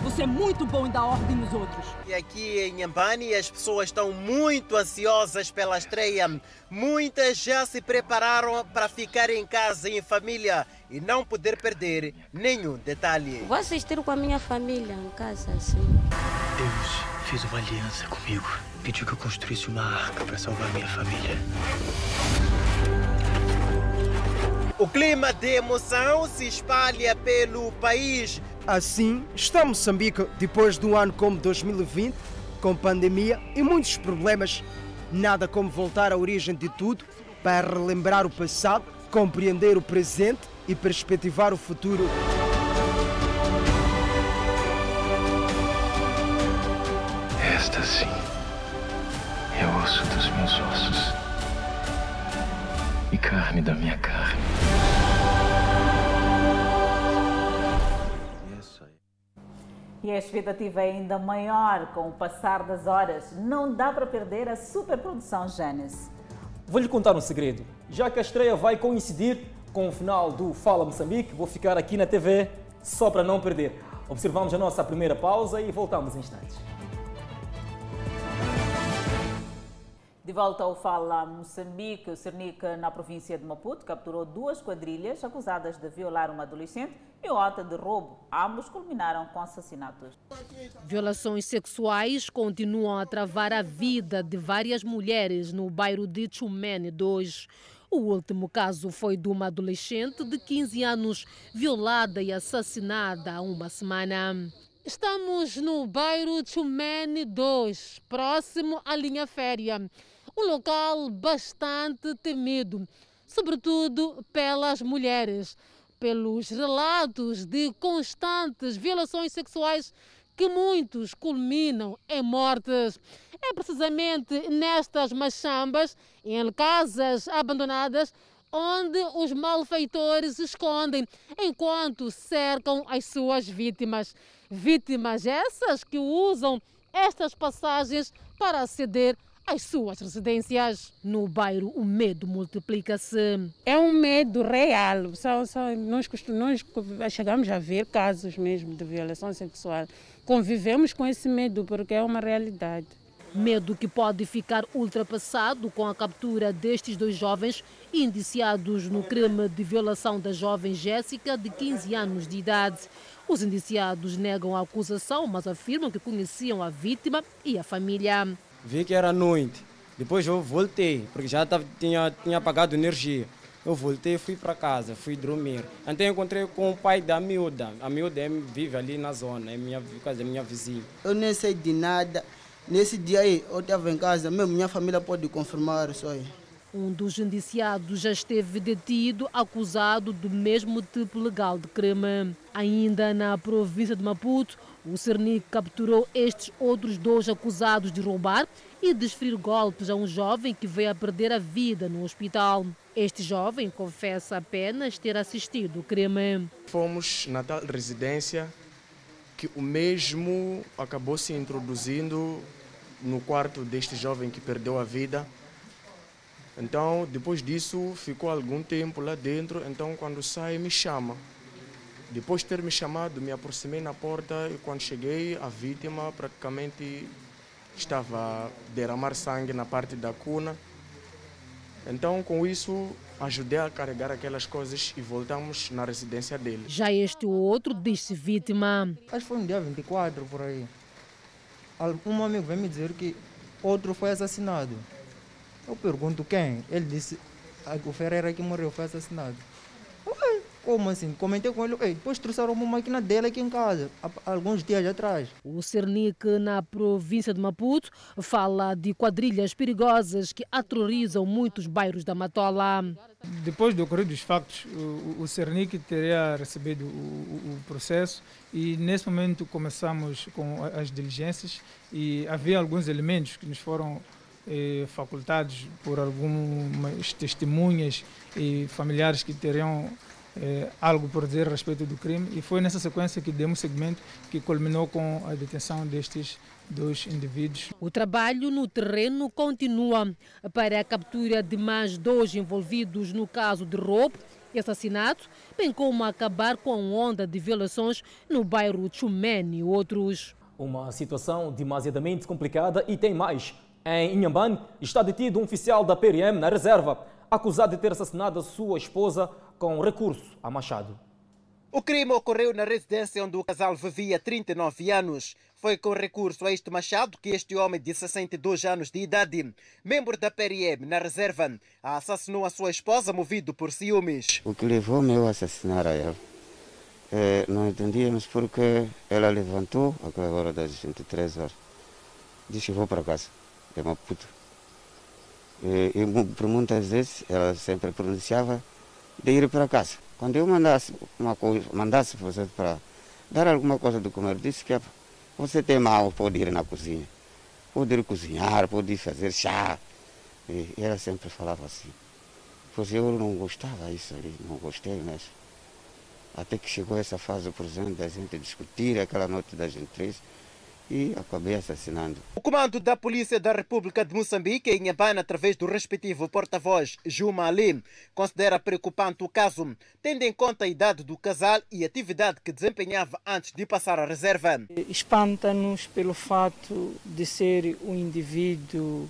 Você é muito bom em dar ordem nos outros. E aqui em Nhambani as pessoas estão muito ansiosas pela estreia. Muitas já se prepararam para ficar em casa em família e não poder perder nenhum detalhe. Vou assistir com a minha família em casa, assim. Deus fez uma aliança comigo. Pediu que eu construísse uma arca para salvar minha família. O clima de emoção se espalha pelo país. Assim está Moçambique depois de um ano como 2020, com pandemia e muitos problemas. Nada como voltar à origem de tudo para relembrar o passado, compreender o presente e perspectivar o futuro. Esta sim é osso dos meus ossos e carne da minha carne. E a expectativa é ainda maior com o passar das horas. Não dá para perder a superprodução Gênesis. Vou lhe contar um segredo. Já que a estreia vai coincidir com o final do Fala Moçambique, vou ficar aqui na TV só para não perder. Observamos a nossa primeira pausa e voltamos em instantes. De volta ao Fala Moçambique, o Cernic, na província de Maputo, capturou duas quadrilhas acusadas de violar uma adolescente e outra de roubo. Ambos culminaram com assassinatos. Violações sexuais continuam a travar a vida de várias mulheres no bairro de Chumene 2. O último caso foi de uma adolescente de 15 anos violada e assassinada há uma semana. Estamos no bairro Chumene 2, próximo à linha férrea. Um local bastante temido, sobretudo pelas mulheres, pelos relatos de constantes violações sexuais que muitos culminam em mortes. É precisamente nestas machambas, em casas abandonadas, onde os malfeitores escondem enquanto cercam as suas vítimas. Vítimas essas que usam estas passagens para aceder às suas residências. No bairro, o medo multiplica-se. É um medo real. Só, só, nós, nós chegamos a ver casos mesmo de violação sexual. Convivemos com esse medo porque é uma realidade. Medo que pode ficar ultrapassado com a captura destes dois jovens indiciados no crime de violação da jovem Jéssica, de 15 anos de idade. Os indiciados negam a acusação, mas afirmam que conheciam a vítima e a família. Vi que era noite. Depois eu voltei, porque já tava, tinha, tinha apagado energia. Eu voltei e fui para casa, fui dormir. Então encontrei com o pai da miúda. A miúda é, vive ali na zona, é minha, casa, é minha vizinha. Eu nem sei de nada. Nesse dia aí, eu estava em casa, mesmo minha família pode confirmar isso aí. Um dos indiciados já esteve detido, acusado do mesmo tipo legal de crime. Ainda na província de Maputo, o Cernic capturou estes outros dois acusados de roubar e desferir golpes a um jovem que veio a perder a vida no hospital. Este jovem confessa apenas ter assistido o crime. Fomos na tal residência que o mesmo acabou se introduzindo no quarto deste jovem que perdeu a vida. Então, depois disso, ficou algum tempo lá dentro. Então, quando sai, me chama. Depois de ter me chamado, me aproximei na porta e quando cheguei, a vítima praticamente estava a derramar sangue na parte da cuna. Então, com isso, ajudei a carregar aquelas coisas e voltamos na residência dele. Já este outro disse vítima. Acho que foi no dia 24 por aí. Um amigo veio me dizer que outro foi assassinado. Eu pergunto quem? Ele disse, o Ferreira que morreu foi assassinado. Ué, como assim? Comentei com ele, Ei, depois trouxeram uma máquina dele aqui em casa, alguns dias atrás. O Cernic, na província de Maputo, fala de quadrilhas perigosas que aterrorizam muitos bairros da Matola. Depois do ocorrido dos factos, o, o Cernic teria recebido o, o, o, processo e nesse momento começamos com as diligências e havia alguns elementos que nos foram eh, facultados por algumas testemunhas e familiares que teriam eh, algo por dizer a respeito do crime e foi nessa sequência que demos segmento que culminou com a detenção destes dois indivíduos. O trabalho no terreno continua para a captura de mais dois envolvidos no caso de roubo e assassinato, bem como acabar com a onda de violações no bairro Chumene e outros. Uma situação demasiadamente complicada e tem mais. Em Inhambane, está detido um oficial da PRM na reserva, acusado de ter assassinado a sua esposa com recurso a machado. O crime ocorreu na residência onde o casal vivia 39 anos. Foi com recurso a este machado que este homem de 62 anos de idade, membro da PRM na reserva, assassinou a sua esposa movido por ciúmes. O que levou-me a assassinar a ela? É, não entendíamos porque ela levantou, aquela hora das 23 horas, disse que vou para casa, é uma puta. E, e por muitas vezes ela sempre pronunciava de ir para casa. Quando eu mandasse uma coisa, mandasse você para dar alguma coisa de comer, disse que você tem mal, pode ir na cozinha, pode ir cozinhar, pode ir fazer chá. E ela sempre falava assim. Pois eu não gostava disso ali, não gostei mesmo. Até que chegou essa fase, por exemplo, da gente discutir aquela noite das três e acabei assassinando. O comando da Polícia da República de Moçambique, em Habana, através do respectivo porta-voz Juma Ali, considera preocupante o caso, tendo em conta a idade do casal e a atividade que desempenhava antes de passar a reserva. Espanta-nos pelo fato de ser um indivíduo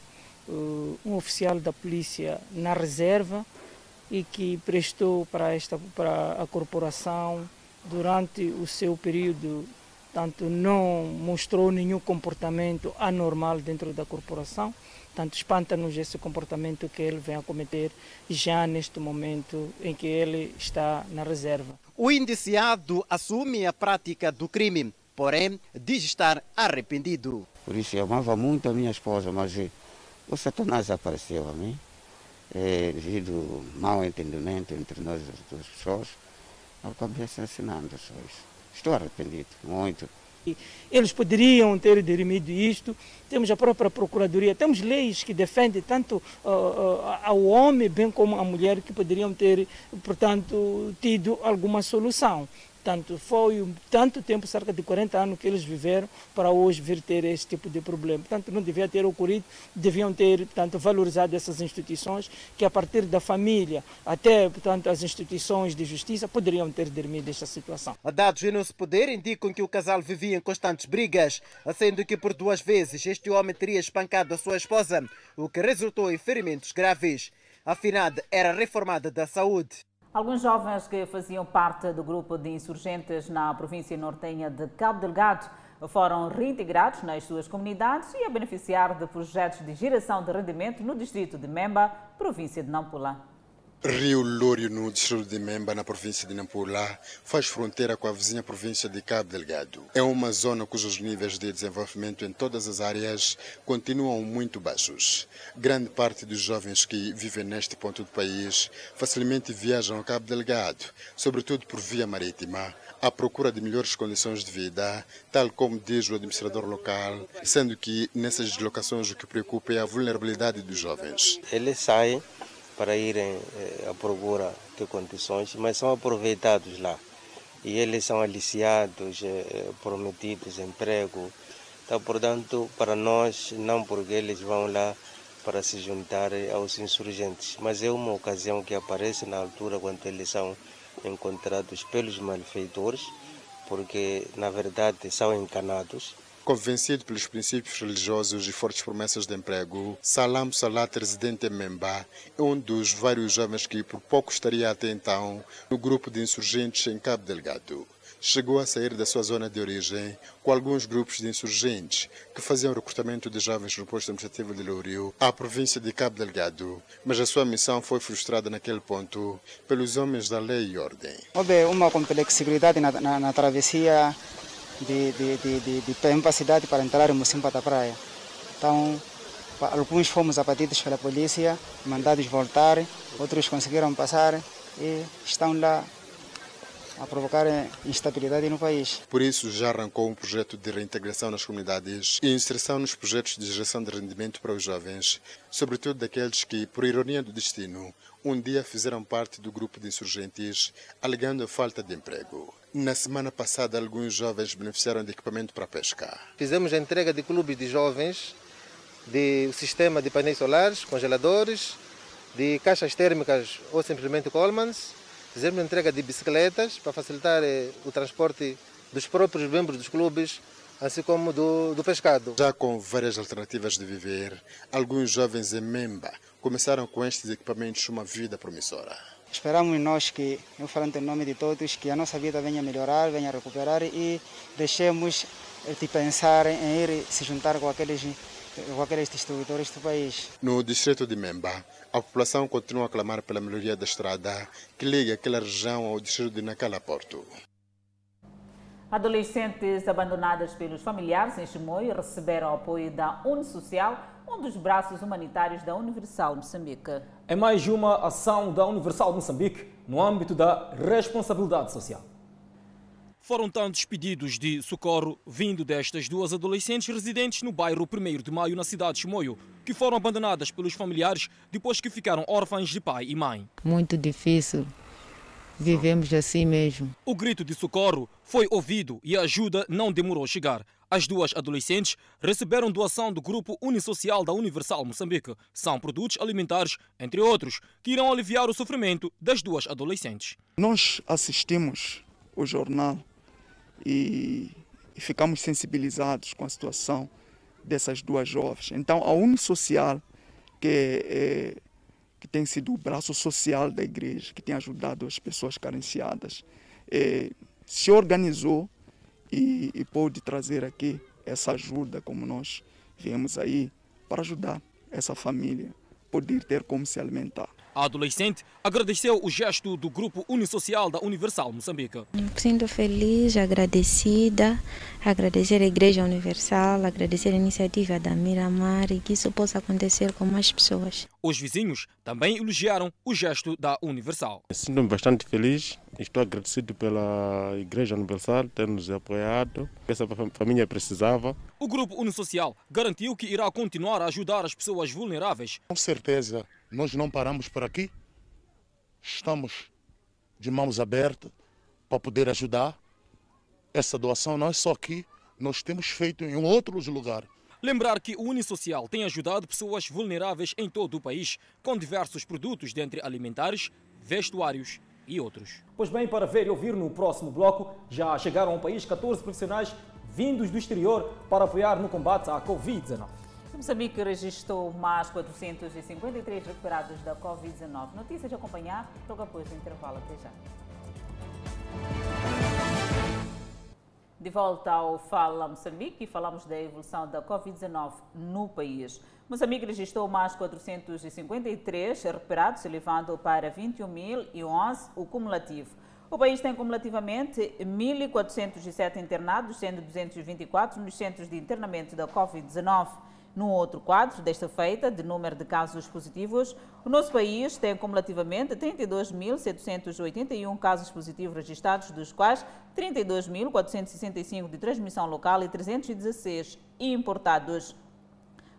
um oficial da polícia na reserva e que prestou para, esta, para a corporação durante o seu período, tanto não mostrou nenhum comportamento anormal dentro da corporação, tanto espanta-nos esse comportamento que ele vem a cometer já neste momento em que ele está na reserva. O indiciado assume a prática do crime, porém diz estar arrependido. Por isso eu amava muito a minha esposa, mas o Satanás apareceu a mim é, devido mau entendimento entre nós as duas pessoas, eu acabei assassinando só isso. Estou arrependido, muito. Eles poderiam ter dirimido isto. Temos a própria Procuradoria, temos leis que defendem tanto uh, uh, ao homem bem como à mulher que poderiam ter, portanto, tido alguma solução. Portanto, foi tanto tempo, cerca de 40 anos, que eles viveram para hoje vir ter esse tipo de problema. Portanto, não devia ter ocorrido, deviam ter, portanto, valorizado essas instituições, que a partir da família até, portanto, as instituições de justiça poderiam ter dormido esta situação. Dados em nosso poder indicam que o casal vivia em constantes brigas, sendo que por duas vezes este homem teria espancado a sua esposa, o que resultou em ferimentos graves. A finada era reformada da saúde. Alguns jovens que faziam parte do grupo de insurgentes na província nortenha de Cabo Delgado foram reintegrados nas suas comunidades e a beneficiar de projetos de geração de rendimento no distrito de Memba, província de Nampula. Rio Lório, no distrito de Memba, na província de Nampula, faz fronteira com a vizinha província de Cabo Delgado. É uma zona cujos níveis de desenvolvimento em todas as áreas continuam muito baixos. Grande parte dos jovens que vivem neste ponto do país facilmente viajam a Cabo Delgado, sobretudo por via marítima, à procura de melhores condições de vida, tal como diz o administrador local, sendo que nessas deslocações o que preocupa é a vulnerabilidade dos jovens. Eles saem para irem eh, à procura de condições, mas são aproveitados lá. E eles são aliciados, eh, prometidos emprego. Então, portanto, para nós, não porque eles vão lá para se juntar aos insurgentes, mas é uma ocasião que aparece na altura quando eles são encontrados pelos malfeitores, porque na verdade são encanados Convencido pelos princípios religiosos e fortes promessas de emprego, Salam Salat, residente em Memba, é um dos vários jovens que por pouco estaria até então no grupo de insurgentes em Cabo Delgado. Chegou a sair da sua zona de origem com alguns grupos de insurgentes que faziam recrutamento de jovens no posto administrativo de Lourio, à província de Cabo Delgado, mas a sua missão foi frustrada naquele ponto pelos homens da lei e ordem. Houve uma complexidade na, na, na travessia de, de, de, de, de Pemba cidade para entrar em Mocimba da Praia. Então, alguns fomos abatidos pela polícia, mandados voltar, outros conseguiram passar e estão lá a provocar instabilidade no país. Por isso, já arrancou um projeto de reintegração nas comunidades e inserção nos projetos de geração de rendimento para os jovens, sobretudo daqueles que, por ironia do destino, um dia fizeram parte do grupo de insurgentes, alegando a falta de emprego. Na semana passada, alguns jovens beneficiaram de equipamento para pesca. Fizemos a entrega de clubes de jovens, de sistema de painéis solares, congeladores, de caixas térmicas ou simplesmente Colemans. Fizemos a entrega de bicicletas para facilitar eh, o transporte dos próprios membros dos clubes, assim como do, do pescado. Já com várias alternativas de viver, alguns jovens em Memba começaram com estes equipamentos uma vida promissora. Esperamos nós que, eu falando em nome de todos, que a nossa vida venha melhorar, venha recuperar e deixemos de pensar em ir se juntar com aqueles, com aqueles distribuidores do país. No distrito de Memba, a população continua a clamar pela melhoria da estrada que liga aquela região ao distrito de Nacala Porto. Adolescentes abandonadas pelos familiares em Chimoio receberam apoio da Unisocial um dos braços humanitários da Universal Moçambique. É mais uma ação da Universal Moçambique no âmbito da responsabilidade social. Foram tantos pedidos de socorro vindo destas duas adolescentes residentes no bairro 1 de Maio, na cidade de Chimoio, que foram abandonadas pelos familiares depois que ficaram órfãs de pai e mãe. Muito difícil. Vivemos assim mesmo. O grito de socorro foi ouvido e a ajuda não demorou a chegar. As duas adolescentes receberam doação do grupo Unisocial da Universal Moçambique. São produtos alimentares, entre outros, que irão aliviar o sofrimento das duas adolescentes. Nós assistimos o jornal e, ficamos sensibilizados com a situação dessas duas jovens. Então, a Unisocial que, é, que tem sido o braço social da igreja, que tem ajudado as pessoas carenciadas, é, se organizou e, e pôde trazer aqui essa ajuda, como nós viemos aí, para ajudar essa família, poder ter como se alimentar. A adolescente agradeceu o gesto do Grupo Unisocial da Universal Moçambique. Me sinto feliz, agradecida, agradecer a Igreja Universal, agradecer a iniciativa da Miramar e que isso possa acontecer com mais pessoas. Os vizinhos também elogiaram o gesto da Universal. Sinto-me bastante feliz, estou agradecido pela Igreja Universal ter nos apoiado, essa família precisava. O Grupo Unisocial garantiu que irá continuar a ajudar as pessoas vulneráveis. Com certeza, nós não paramos por aqui. Estamos de mãos abertas para poder ajudar. Essa doação não é só aqui, nós temos feito em outros lugares. Lembrar que o Unisocial tem ajudado pessoas vulneráveis em todo o país, com diversos produtos, dentre alimentares, vestuários e outros. Pois bem, para ver e ouvir no próximo bloco, já chegaram ao país 14 profissionais vindos do exterior para apoiar no combate à Covid-19. Moçambique registrou mais 453 recuperados da Covid-19. Notícias a acompanhar logo após do intervalo. Até já. De volta ao Fala Moçambique e falamos da evolução da Covid-19 no país. Moçambique registrou mais 453 recuperados, elevando para 21.011 o cumulativo. O país tem cumulativamente 1.407 internados, sendo 224 nos centros de internamento da Covid-19. No outro quadro, desta feita, de número de casos positivos, o nosso país tem cumulativamente 32.781 casos positivos registrados, dos quais 32.465 de transmissão local e 316 importados.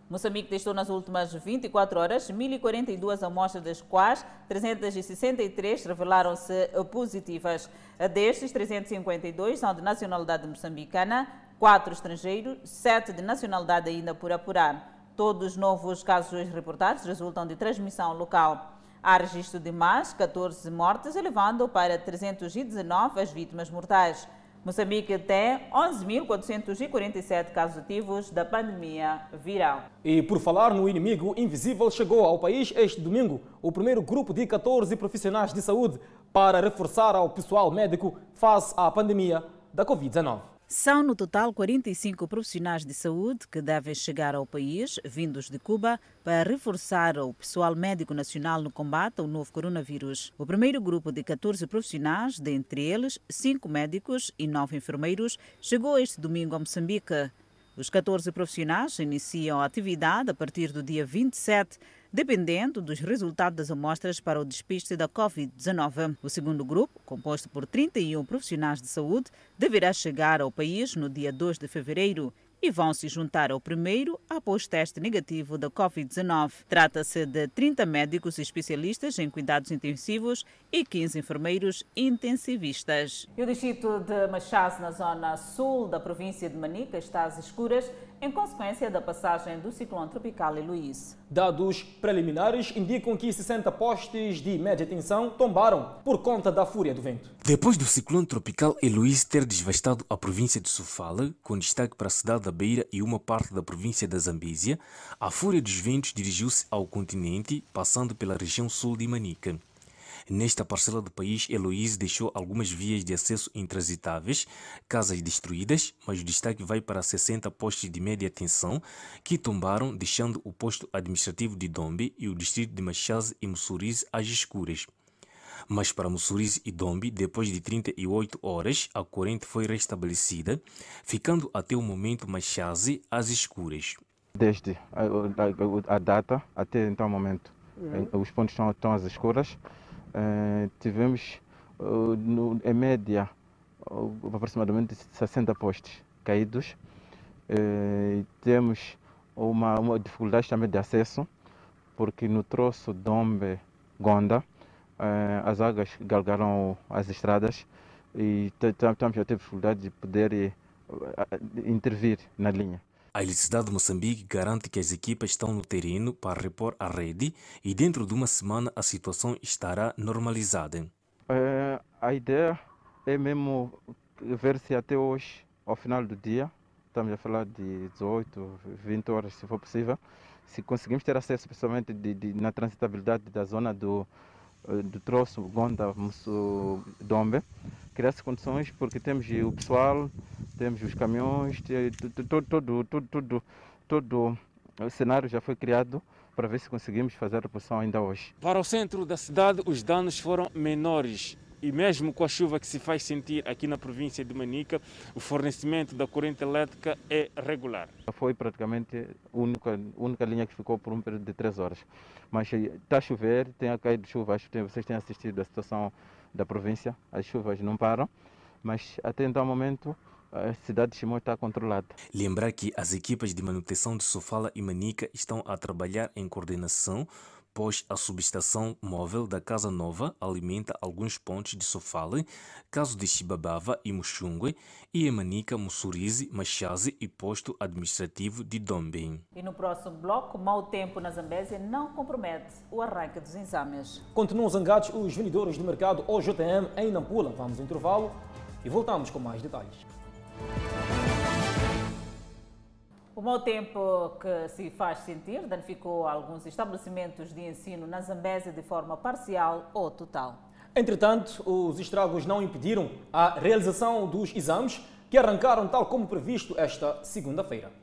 Moçambique testou nas últimas 24 horas 1.042 amostras, das quais 363 revelaram-se positivas. Destes, 352 são de nacionalidade moçambicana, quatro estrangeiros, sete de nacionalidade ainda por apurar. Todos os novos casos reportados resultam de transmissão local. Há registro de mais 14 mortes, elevando para 319 as vítimas mortais. Moçambique tem 11.447 casos ativos da pandemia viral. E por falar no inimigo invisível, chegou ao país este domingo o primeiro grupo de 14 profissionais de saúde para reforçar ao pessoal médico face à pandemia da Covid-19. São no total 45 profissionais de saúde que devem chegar ao país, vindos de Cuba, para reforçar o pessoal médico nacional no combate ao novo coronavírus. O primeiro grupo de 14 profissionais, dentre eles 5 médicos e 9 enfermeiros, chegou este domingo a Moçambique. Os 14 profissionais iniciam a atividade a partir do dia 27 dependendo dos resultados das amostras para o despiste da Covid-19. O segundo grupo, composto por 31 profissionais de saúde, deverá chegar ao país no dia 2 de fevereiro e vão se juntar ao primeiro após teste negativo da Covid-19. Trata-se de 30 médicos especialistas em cuidados intensivos e 15 enfermeiros intensivistas. E o distrito de Machaz, na zona sul da província de Manica, está às escuras em consequência da passagem do ciclone tropical Eloís. Dados preliminares indicam que 60 postes de média tensão tombaram por conta da fúria do vento. Depois do ciclone tropical Eloís ter devastado a província de Sofala, com destaque para a cidade da Beira e uma parte da província da Zambésia, a fúria dos ventos dirigiu-se ao continente, passando pela região sul de Manica. Nesta parcela do país, Heloíse deixou algumas vias de acesso intransitáveis, casas destruídas, mas o destaque vai para 60 postes de média tensão que tombaram, deixando o posto administrativo de Dombe e o distrito de Machaz e Mussurize às escuras. Mas para Mussurize e Dombe, depois de 38 horas, a corrente foi restabelecida, ficando até o momento Machaze às escuras. Desde a, a, a data até então o momento, uhum. os pontos estão, estão às escuras. Uh, tivemos uh, no, em média uh, aproximadamente 60 postes caídos. temos uma, uma, dificuldade também de acesso, porque no troço Dombe Gonda as águas galgaram as estradas e estamos a ter dificuldade de poder intervir na linha. A Eletricidade de Moçambique garante que as equipas estão no terreno para repor a rede e dentro de uma semana a situação estará normalizada. É, a ideia é mesmo ver se até hoje, ao final do dia, estamos a falar de 18, 20 horas se for possível, se conseguimos ter acesso principalmente de, de, na transitabilidade da zona do, eh, do troço Gonda Musso Dombe, criar-se condições porque temos o pessoal, temos os caminhões, todo, todo, todo, todo, todo o cenário já foi criado para ver se conseguimos fazer a reposição ainda hoje. Para o centro da cidade, os danos foram menores e mesmo com a chuva que se faz sentir aqui na província de Manica, o fornecimento da corrente elétrica é regular. Foi praticamente a única, única linha que ficou por um período de três horas. Mas está a chover, tem a cair de chuva, acho que vocês têm assistido a situação da província, as chuvas não param, mas até então momento a cidade de Chimó está controlada. Lembrar que as equipas de manutenção de Sofala e Manica estão a trabalhar em coordenação pois a subestação móvel da Casa Nova alimenta alguns pontos de Sofala, caso de Chibabava e Muxungue, e Emanica, Mussurize, Machaze e posto administrativo de Dombem. E no próximo bloco, mau tempo na Zambésia não compromete o arranque dos exames. Continuam zangados os vendedores do mercado OJM em Nampula. Vamos ao intervalo e voltamos com mais detalhes. O mau tempo que se faz sentir danificou alguns estabelecimentos de ensino na Zambésia de forma parcial ou total. Entretanto, os estragos não impediram a realização dos exames que arrancaram tal como previsto esta segunda-feira.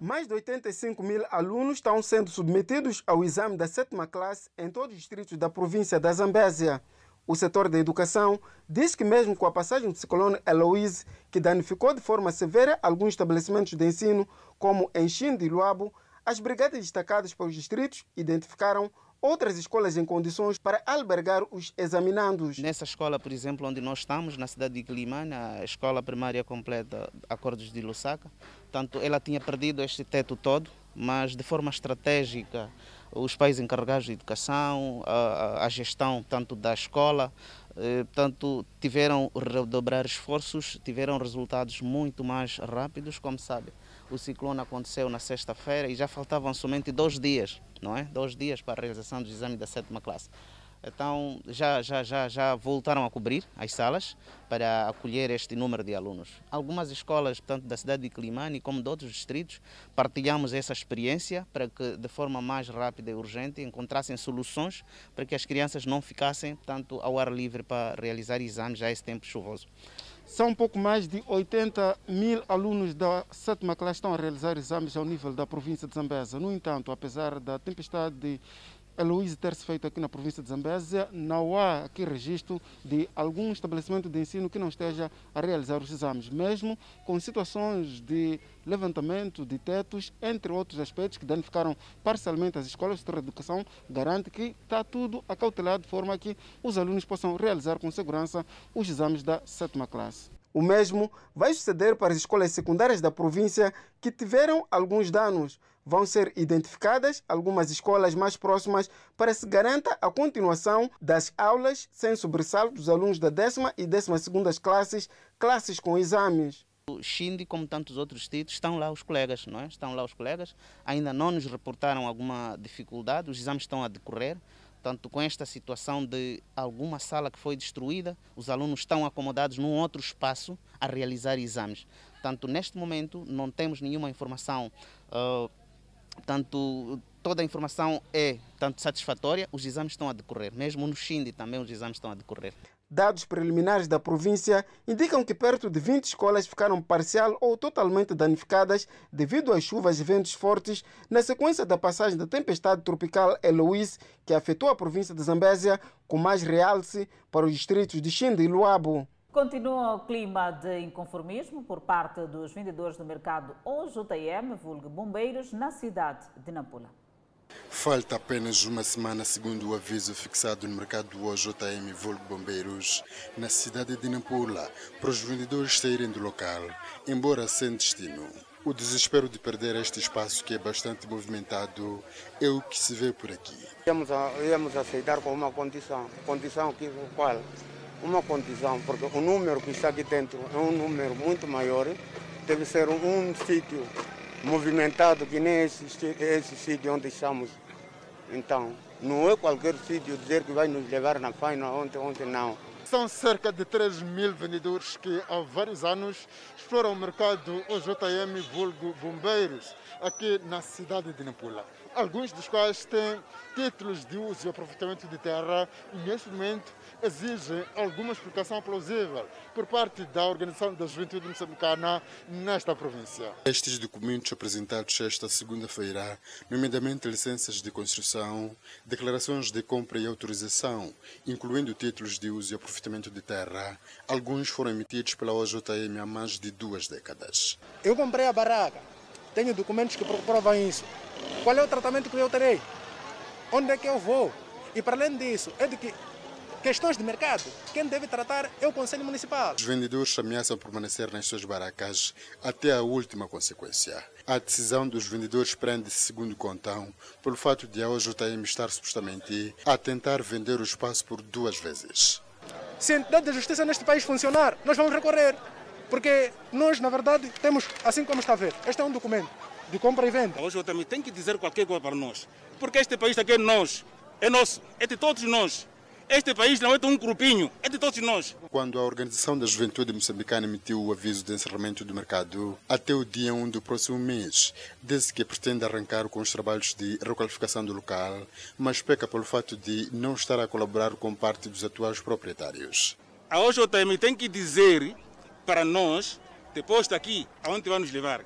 Mais de 85 mil alunos estão sendo submetidos ao exame da sétima classe em todos os distritos da província da Zambésia. O setor da educação diz que, mesmo com a passagem do ciclone Eloise, que danificou de forma severa alguns estabelecimentos de ensino, como Xinde e Luabo, as brigadas destacadas pelos distritos identificaram outras escolas em condições para albergar os examinandos. Nessa escola, por exemplo, onde nós estamos, na cidade de Quilimane, a escola primária completa Acordos de Lusaka, tanto ela tinha perdido este teto todo, mas de forma estratégica os pais encarregados de educação, a, a gestão tanto da escola, eh, tanto tiveram redobrar esforços, tiveram resultados muito mais rápidos, como sabe. O ciclone aconteceu na sexta-feira e já faltavam somente dois dias, não é? Dois dias para a realização do exame da sétima classe. Então já, já, já, já voltaram a cobrir as salas para acolher este número de alunos. Algumas escolas, tanto da cidade de Climane como de outros distritos, partilhamos essa experiência para que de forma mais rápida e urgente encontrassem soluções para que as crianças não ficassem tanto ao ar livre para realizar exames já esse tempo chuvoso. São um pouco mais de 80 mil alunos da sétima classe estão a realizar exames ao nível da província de Zambesa. No entanto, apesar da tempestade de Heloísa ter-se feito aqui na província de Zambésia, não há aqui registro de algum estabelecimento de ensino que não esteja a realizar os exames, mesmo com situações de levantamento de tetos, entre outros aspectos que danificaram parcialmente as escolas. de Educação garante que está tudo acautelado de forma que os alunos possam realizar com segurança os exames da sétima classe. O mesmo vai suceder para as escolas secundárias da província que tiveram alguns danos vão ser identificadas algumas escolas mais próximas para se garanta a continuação das aulas sem sobressalto dos alunos da décima e décima segundas classes, classes com exames. O Xindi, como tantos outros títulos, estão lá os colegas, não é? Estão lá os colegas, ainda não nos reportaram alguma dificuldade, os exames estão a decorrer. Tanto com esta situação de alguma sala que foi destruída, os alunos estão acomodados num outro espaço a realizar exames. Tanto neste momento não temos nenhuma informação uh, tanto toda a informação é tanto satisfatória, os exames estão a decorrer. Mesmo no Xindi também os exames estão a decorrer. Dados preliminares da província indicam que perto de 20 escolas ficaram parcial ou totalmente danificadas devido às chuvas e ventos fortes na sequência da passagem da tempestade tropical Eloise, que afetou a província de Zambésia, com mais realce para os distritos de Xinde e Luabo. Continua o clima de inconformismo por parte dos vendedores do mercado OJM, vulgo bombeiros, na cidade de Nampula. Falta apenas uma semana, segundo o aviso fixado no mercado do OJM Vulgo Bombeiros, na cidade de Nampula, para os vendedores saírem do local, embora sem destino. O desespero de perder este espaço que é bastante movimentado é o que se vê por aqui. Íamos, a, íamos aceitar com uma condição, condição que qual? Uma condição, porque o número que está aqui dentro é um número muito maior, deve ser um, sítio movimentado que nem esse, esse sítio onde estamos. Então, não é qualquer sítio dizer que vai nos levar na faina ontem, ontem não. São cerca de 3 mil vendedores que há vários anos exploram o mercado OJM vulgo bombeiros aqui na cidade de Nampula. alguns dos quais têm títulos de uso e aproveitamento de terra e neste momento exigem alguma explicação plausível por parte da Organização da Juventude Moçambicana nesta província. Estes documentos apresentados esta segunda-feira, nomeadamente licenças de construção, declarações de compra e autorização, incluindo títulos de uso e aproveitamento de terra, alguns foram emitidos pela OJM há mais de duas décadas. Eu comprei a barraca, tenho documentos que provam isso. Qual é o tratamento que eu terei? Onde é que eu vou? E para além disso, é de que questões de mercado, quem deve tratar é o Conselho Municipal. Os vendedores ameaçam permanecer nas suas barracas até a última consequência. A decisão dos vendedores prende-se, segundo contam, pelo fato de a OJM estar supostamente a tentar vender o espaço por duas vezes. Se a entidade da justiça neste país funcionar, nós vamos recorrer. Porque nós, na verdade, temos, assim como está a ver, este é um documento de compra e venda. Hoje eu também tenho que dizer qualquer coisa para nós. Porque este país aqui é nós, é nosso, é de todos nós. Este país não é de um grupinho, é de todos nós. Quando a Organização da Juventude Moçambicana emitiu o aviso de encerramento do mercado, até o dia 1 do próximo mês, disse que pretende arrancar com os trabalhos de requalificação do local, mas peca pelo fato de não estar a colaborar com parte dos atuais proprietários. A OJM tem que dizer para nós, depois daqui, aonde vai nos levar.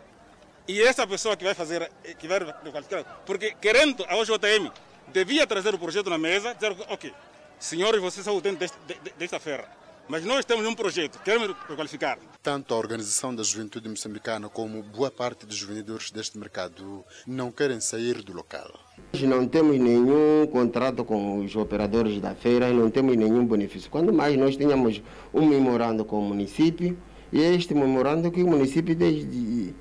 E essa pessoa que vai fazer, que vai requalificar, porque querendo a OJM, devia trazer o projeto na mesa, dizer, ok, senhores, vocês são o dentro deste, de, desta ferra, mas nós temos um projeto, queremos requalificar. Tanto a Organização da Juventude Moçambicana como boa parte dos vendedores deste mercado não querem sair do local. Hoje não temos nenhum contrato com os operadores da feira e não temos nenhum benefício. Quando mais nós tínhamos um memorando com o município e é este memorando que o município desde,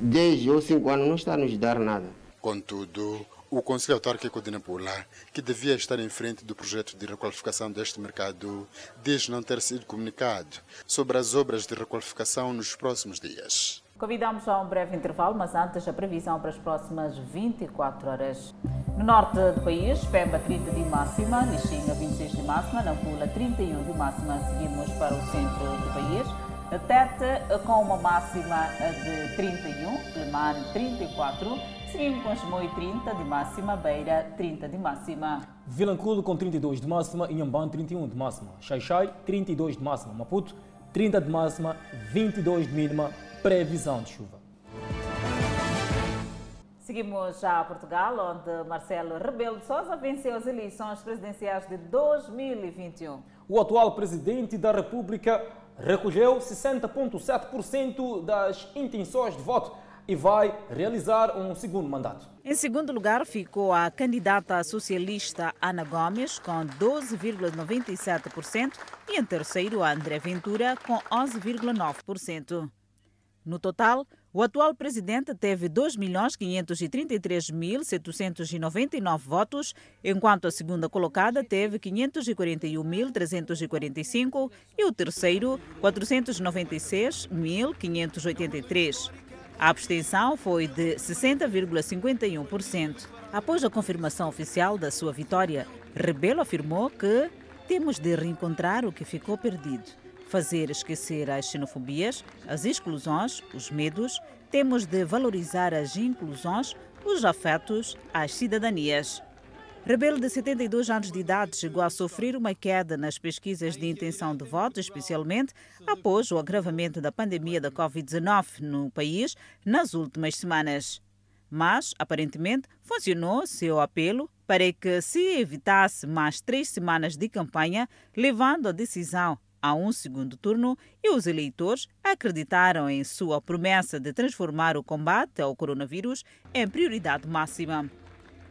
desde ou cinco anos não está a nos dar nada. Contudo, o Conselho Autárquico de Nampula, que devia estar em frente do projeto de requalificação deste mercado, diz não ter sido comunicado sobre as obras de requalificação nos próximos dias. Convidamos a um breve intervalo, mas antes a previsão para as próximas 24 horas. No norte do país, Pemba 30 de máxima, Lixinga 26 de máxima, Nampula 31 de máxima. Seguimos para o centro do país. Tete com uma máxima de 31, Lemane 34, seguimos com Chimoio 30 de máxima, Beira 30 de máxima. Vilanculo com 32 de máxima, Inhambane 31 de máxima, Xaixai 32 de máxima, Maputo 30 de máxima, 22 de mínima, previsão de chuva. Seguimos já a Portugal, onde Marcelo Rebelo de Sousa venceu as eleições presidenciais de 2021. O atual presidente da República recolheu 60,7% das intenções de voto e vai realizar um segundo mandato. Em segundo lugar ficou a candidata socialista Ana Gomes, com 12,97%, e em terceiro André Ventura, com 11,9%. No total, o atual presidente teve 2.533.799 votos, enquanto a segunda colocada teve 541.345 e o terceiro 496.583. A abstenção foi de 60,51%. Após a confirmação oficial da sua vitória, Rebelo afirmou que temos de reencontrar o que ficou perdido fazer esquecer as xenofobias, as exclusões, os medos, temos de valorizar as inclusões, os afetos, as cidadanias. Rebelo de 72 anos de idade chegou a sofrer uma queda nas pesquisas de intenção de voto, especialmente após o agravamento da pandemia da Covid-19 no país nas últimas semanas. Mas, aparentemente, funcionou seu apelo para que se evitasse mais três semanas de campanha, levando a decisão a um segundo turno e os eleitores acreditaram em sua promessa de transformar o combate ao coronavírus em prioridade máxima.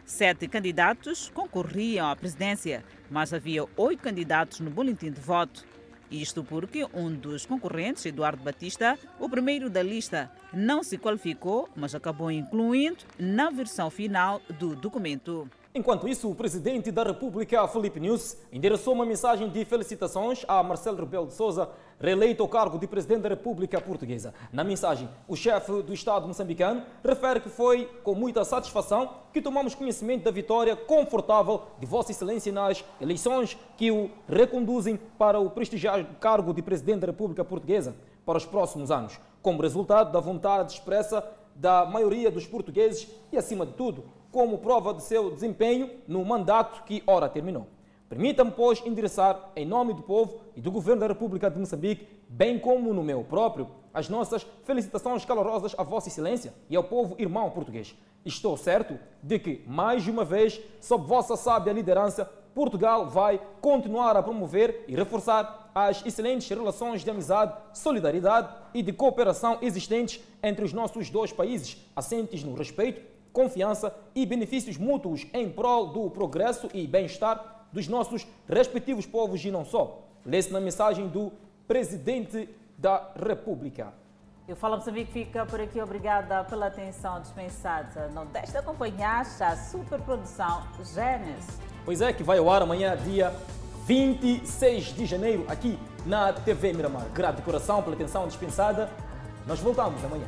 Sete candidatos concorriam à presidência, mas havia oito candidatos no boletim de voto. Isto porque um dos concorrentes, Eduardo Batista, o primeiro da lista, não se qualificou, mas acabou incluindo na versão final do documento. Enquanto isso, o presidente da República, Felipe News, endereçou uma mensagem de felicitações a Marcelo Rebelo de Sousa, reeleito ao cargo de presidente da República Portuguesa. Na mensagem, o chefe do Estado moçambicano refere que foi com muita satisfação que tomamos conhecimento da vitória confortável de Vossa Excelência nas eleições que o reconduzem para o prestigiado cargo de presidente da República Portuguesa para os próximos anos, como resultado da vontade expressa da maioria dos portugueses e, acima de tudo, como prova de seu desempenho no mandato que ora terminou. Permita-me, pois, endereçar, em nome do povo e do Governo da República de Moçambique, bem como no meu próprio, as nossas felicitações calorosas à Vossa Excelência e ao povo irmão português. Estou certo de que, mais uma vez, sob vossa sábia liderança, Portugal vai continuar a promover e reforçar as excelentes relações de amizade, solidariedade e de cooperação existentes entre os nossos dois países, assentes no respeito, confiança e benefícios mútuos em prol do progresso e bem-estar dos nossos respectivos povos e não só. Lê-se na mensagem do Presidente da República. Eu Falo Moçambique fica por aqui. Obrigada pela atenção dispensada. Não deixe de acompanhar a superprodução Gênesis. Pois é, que vai ao ar amanhã, dia 26 de janeiro, aqui na TV Miramar. Grato de coração pela atenção dispensada. Nós voltamos amanhã.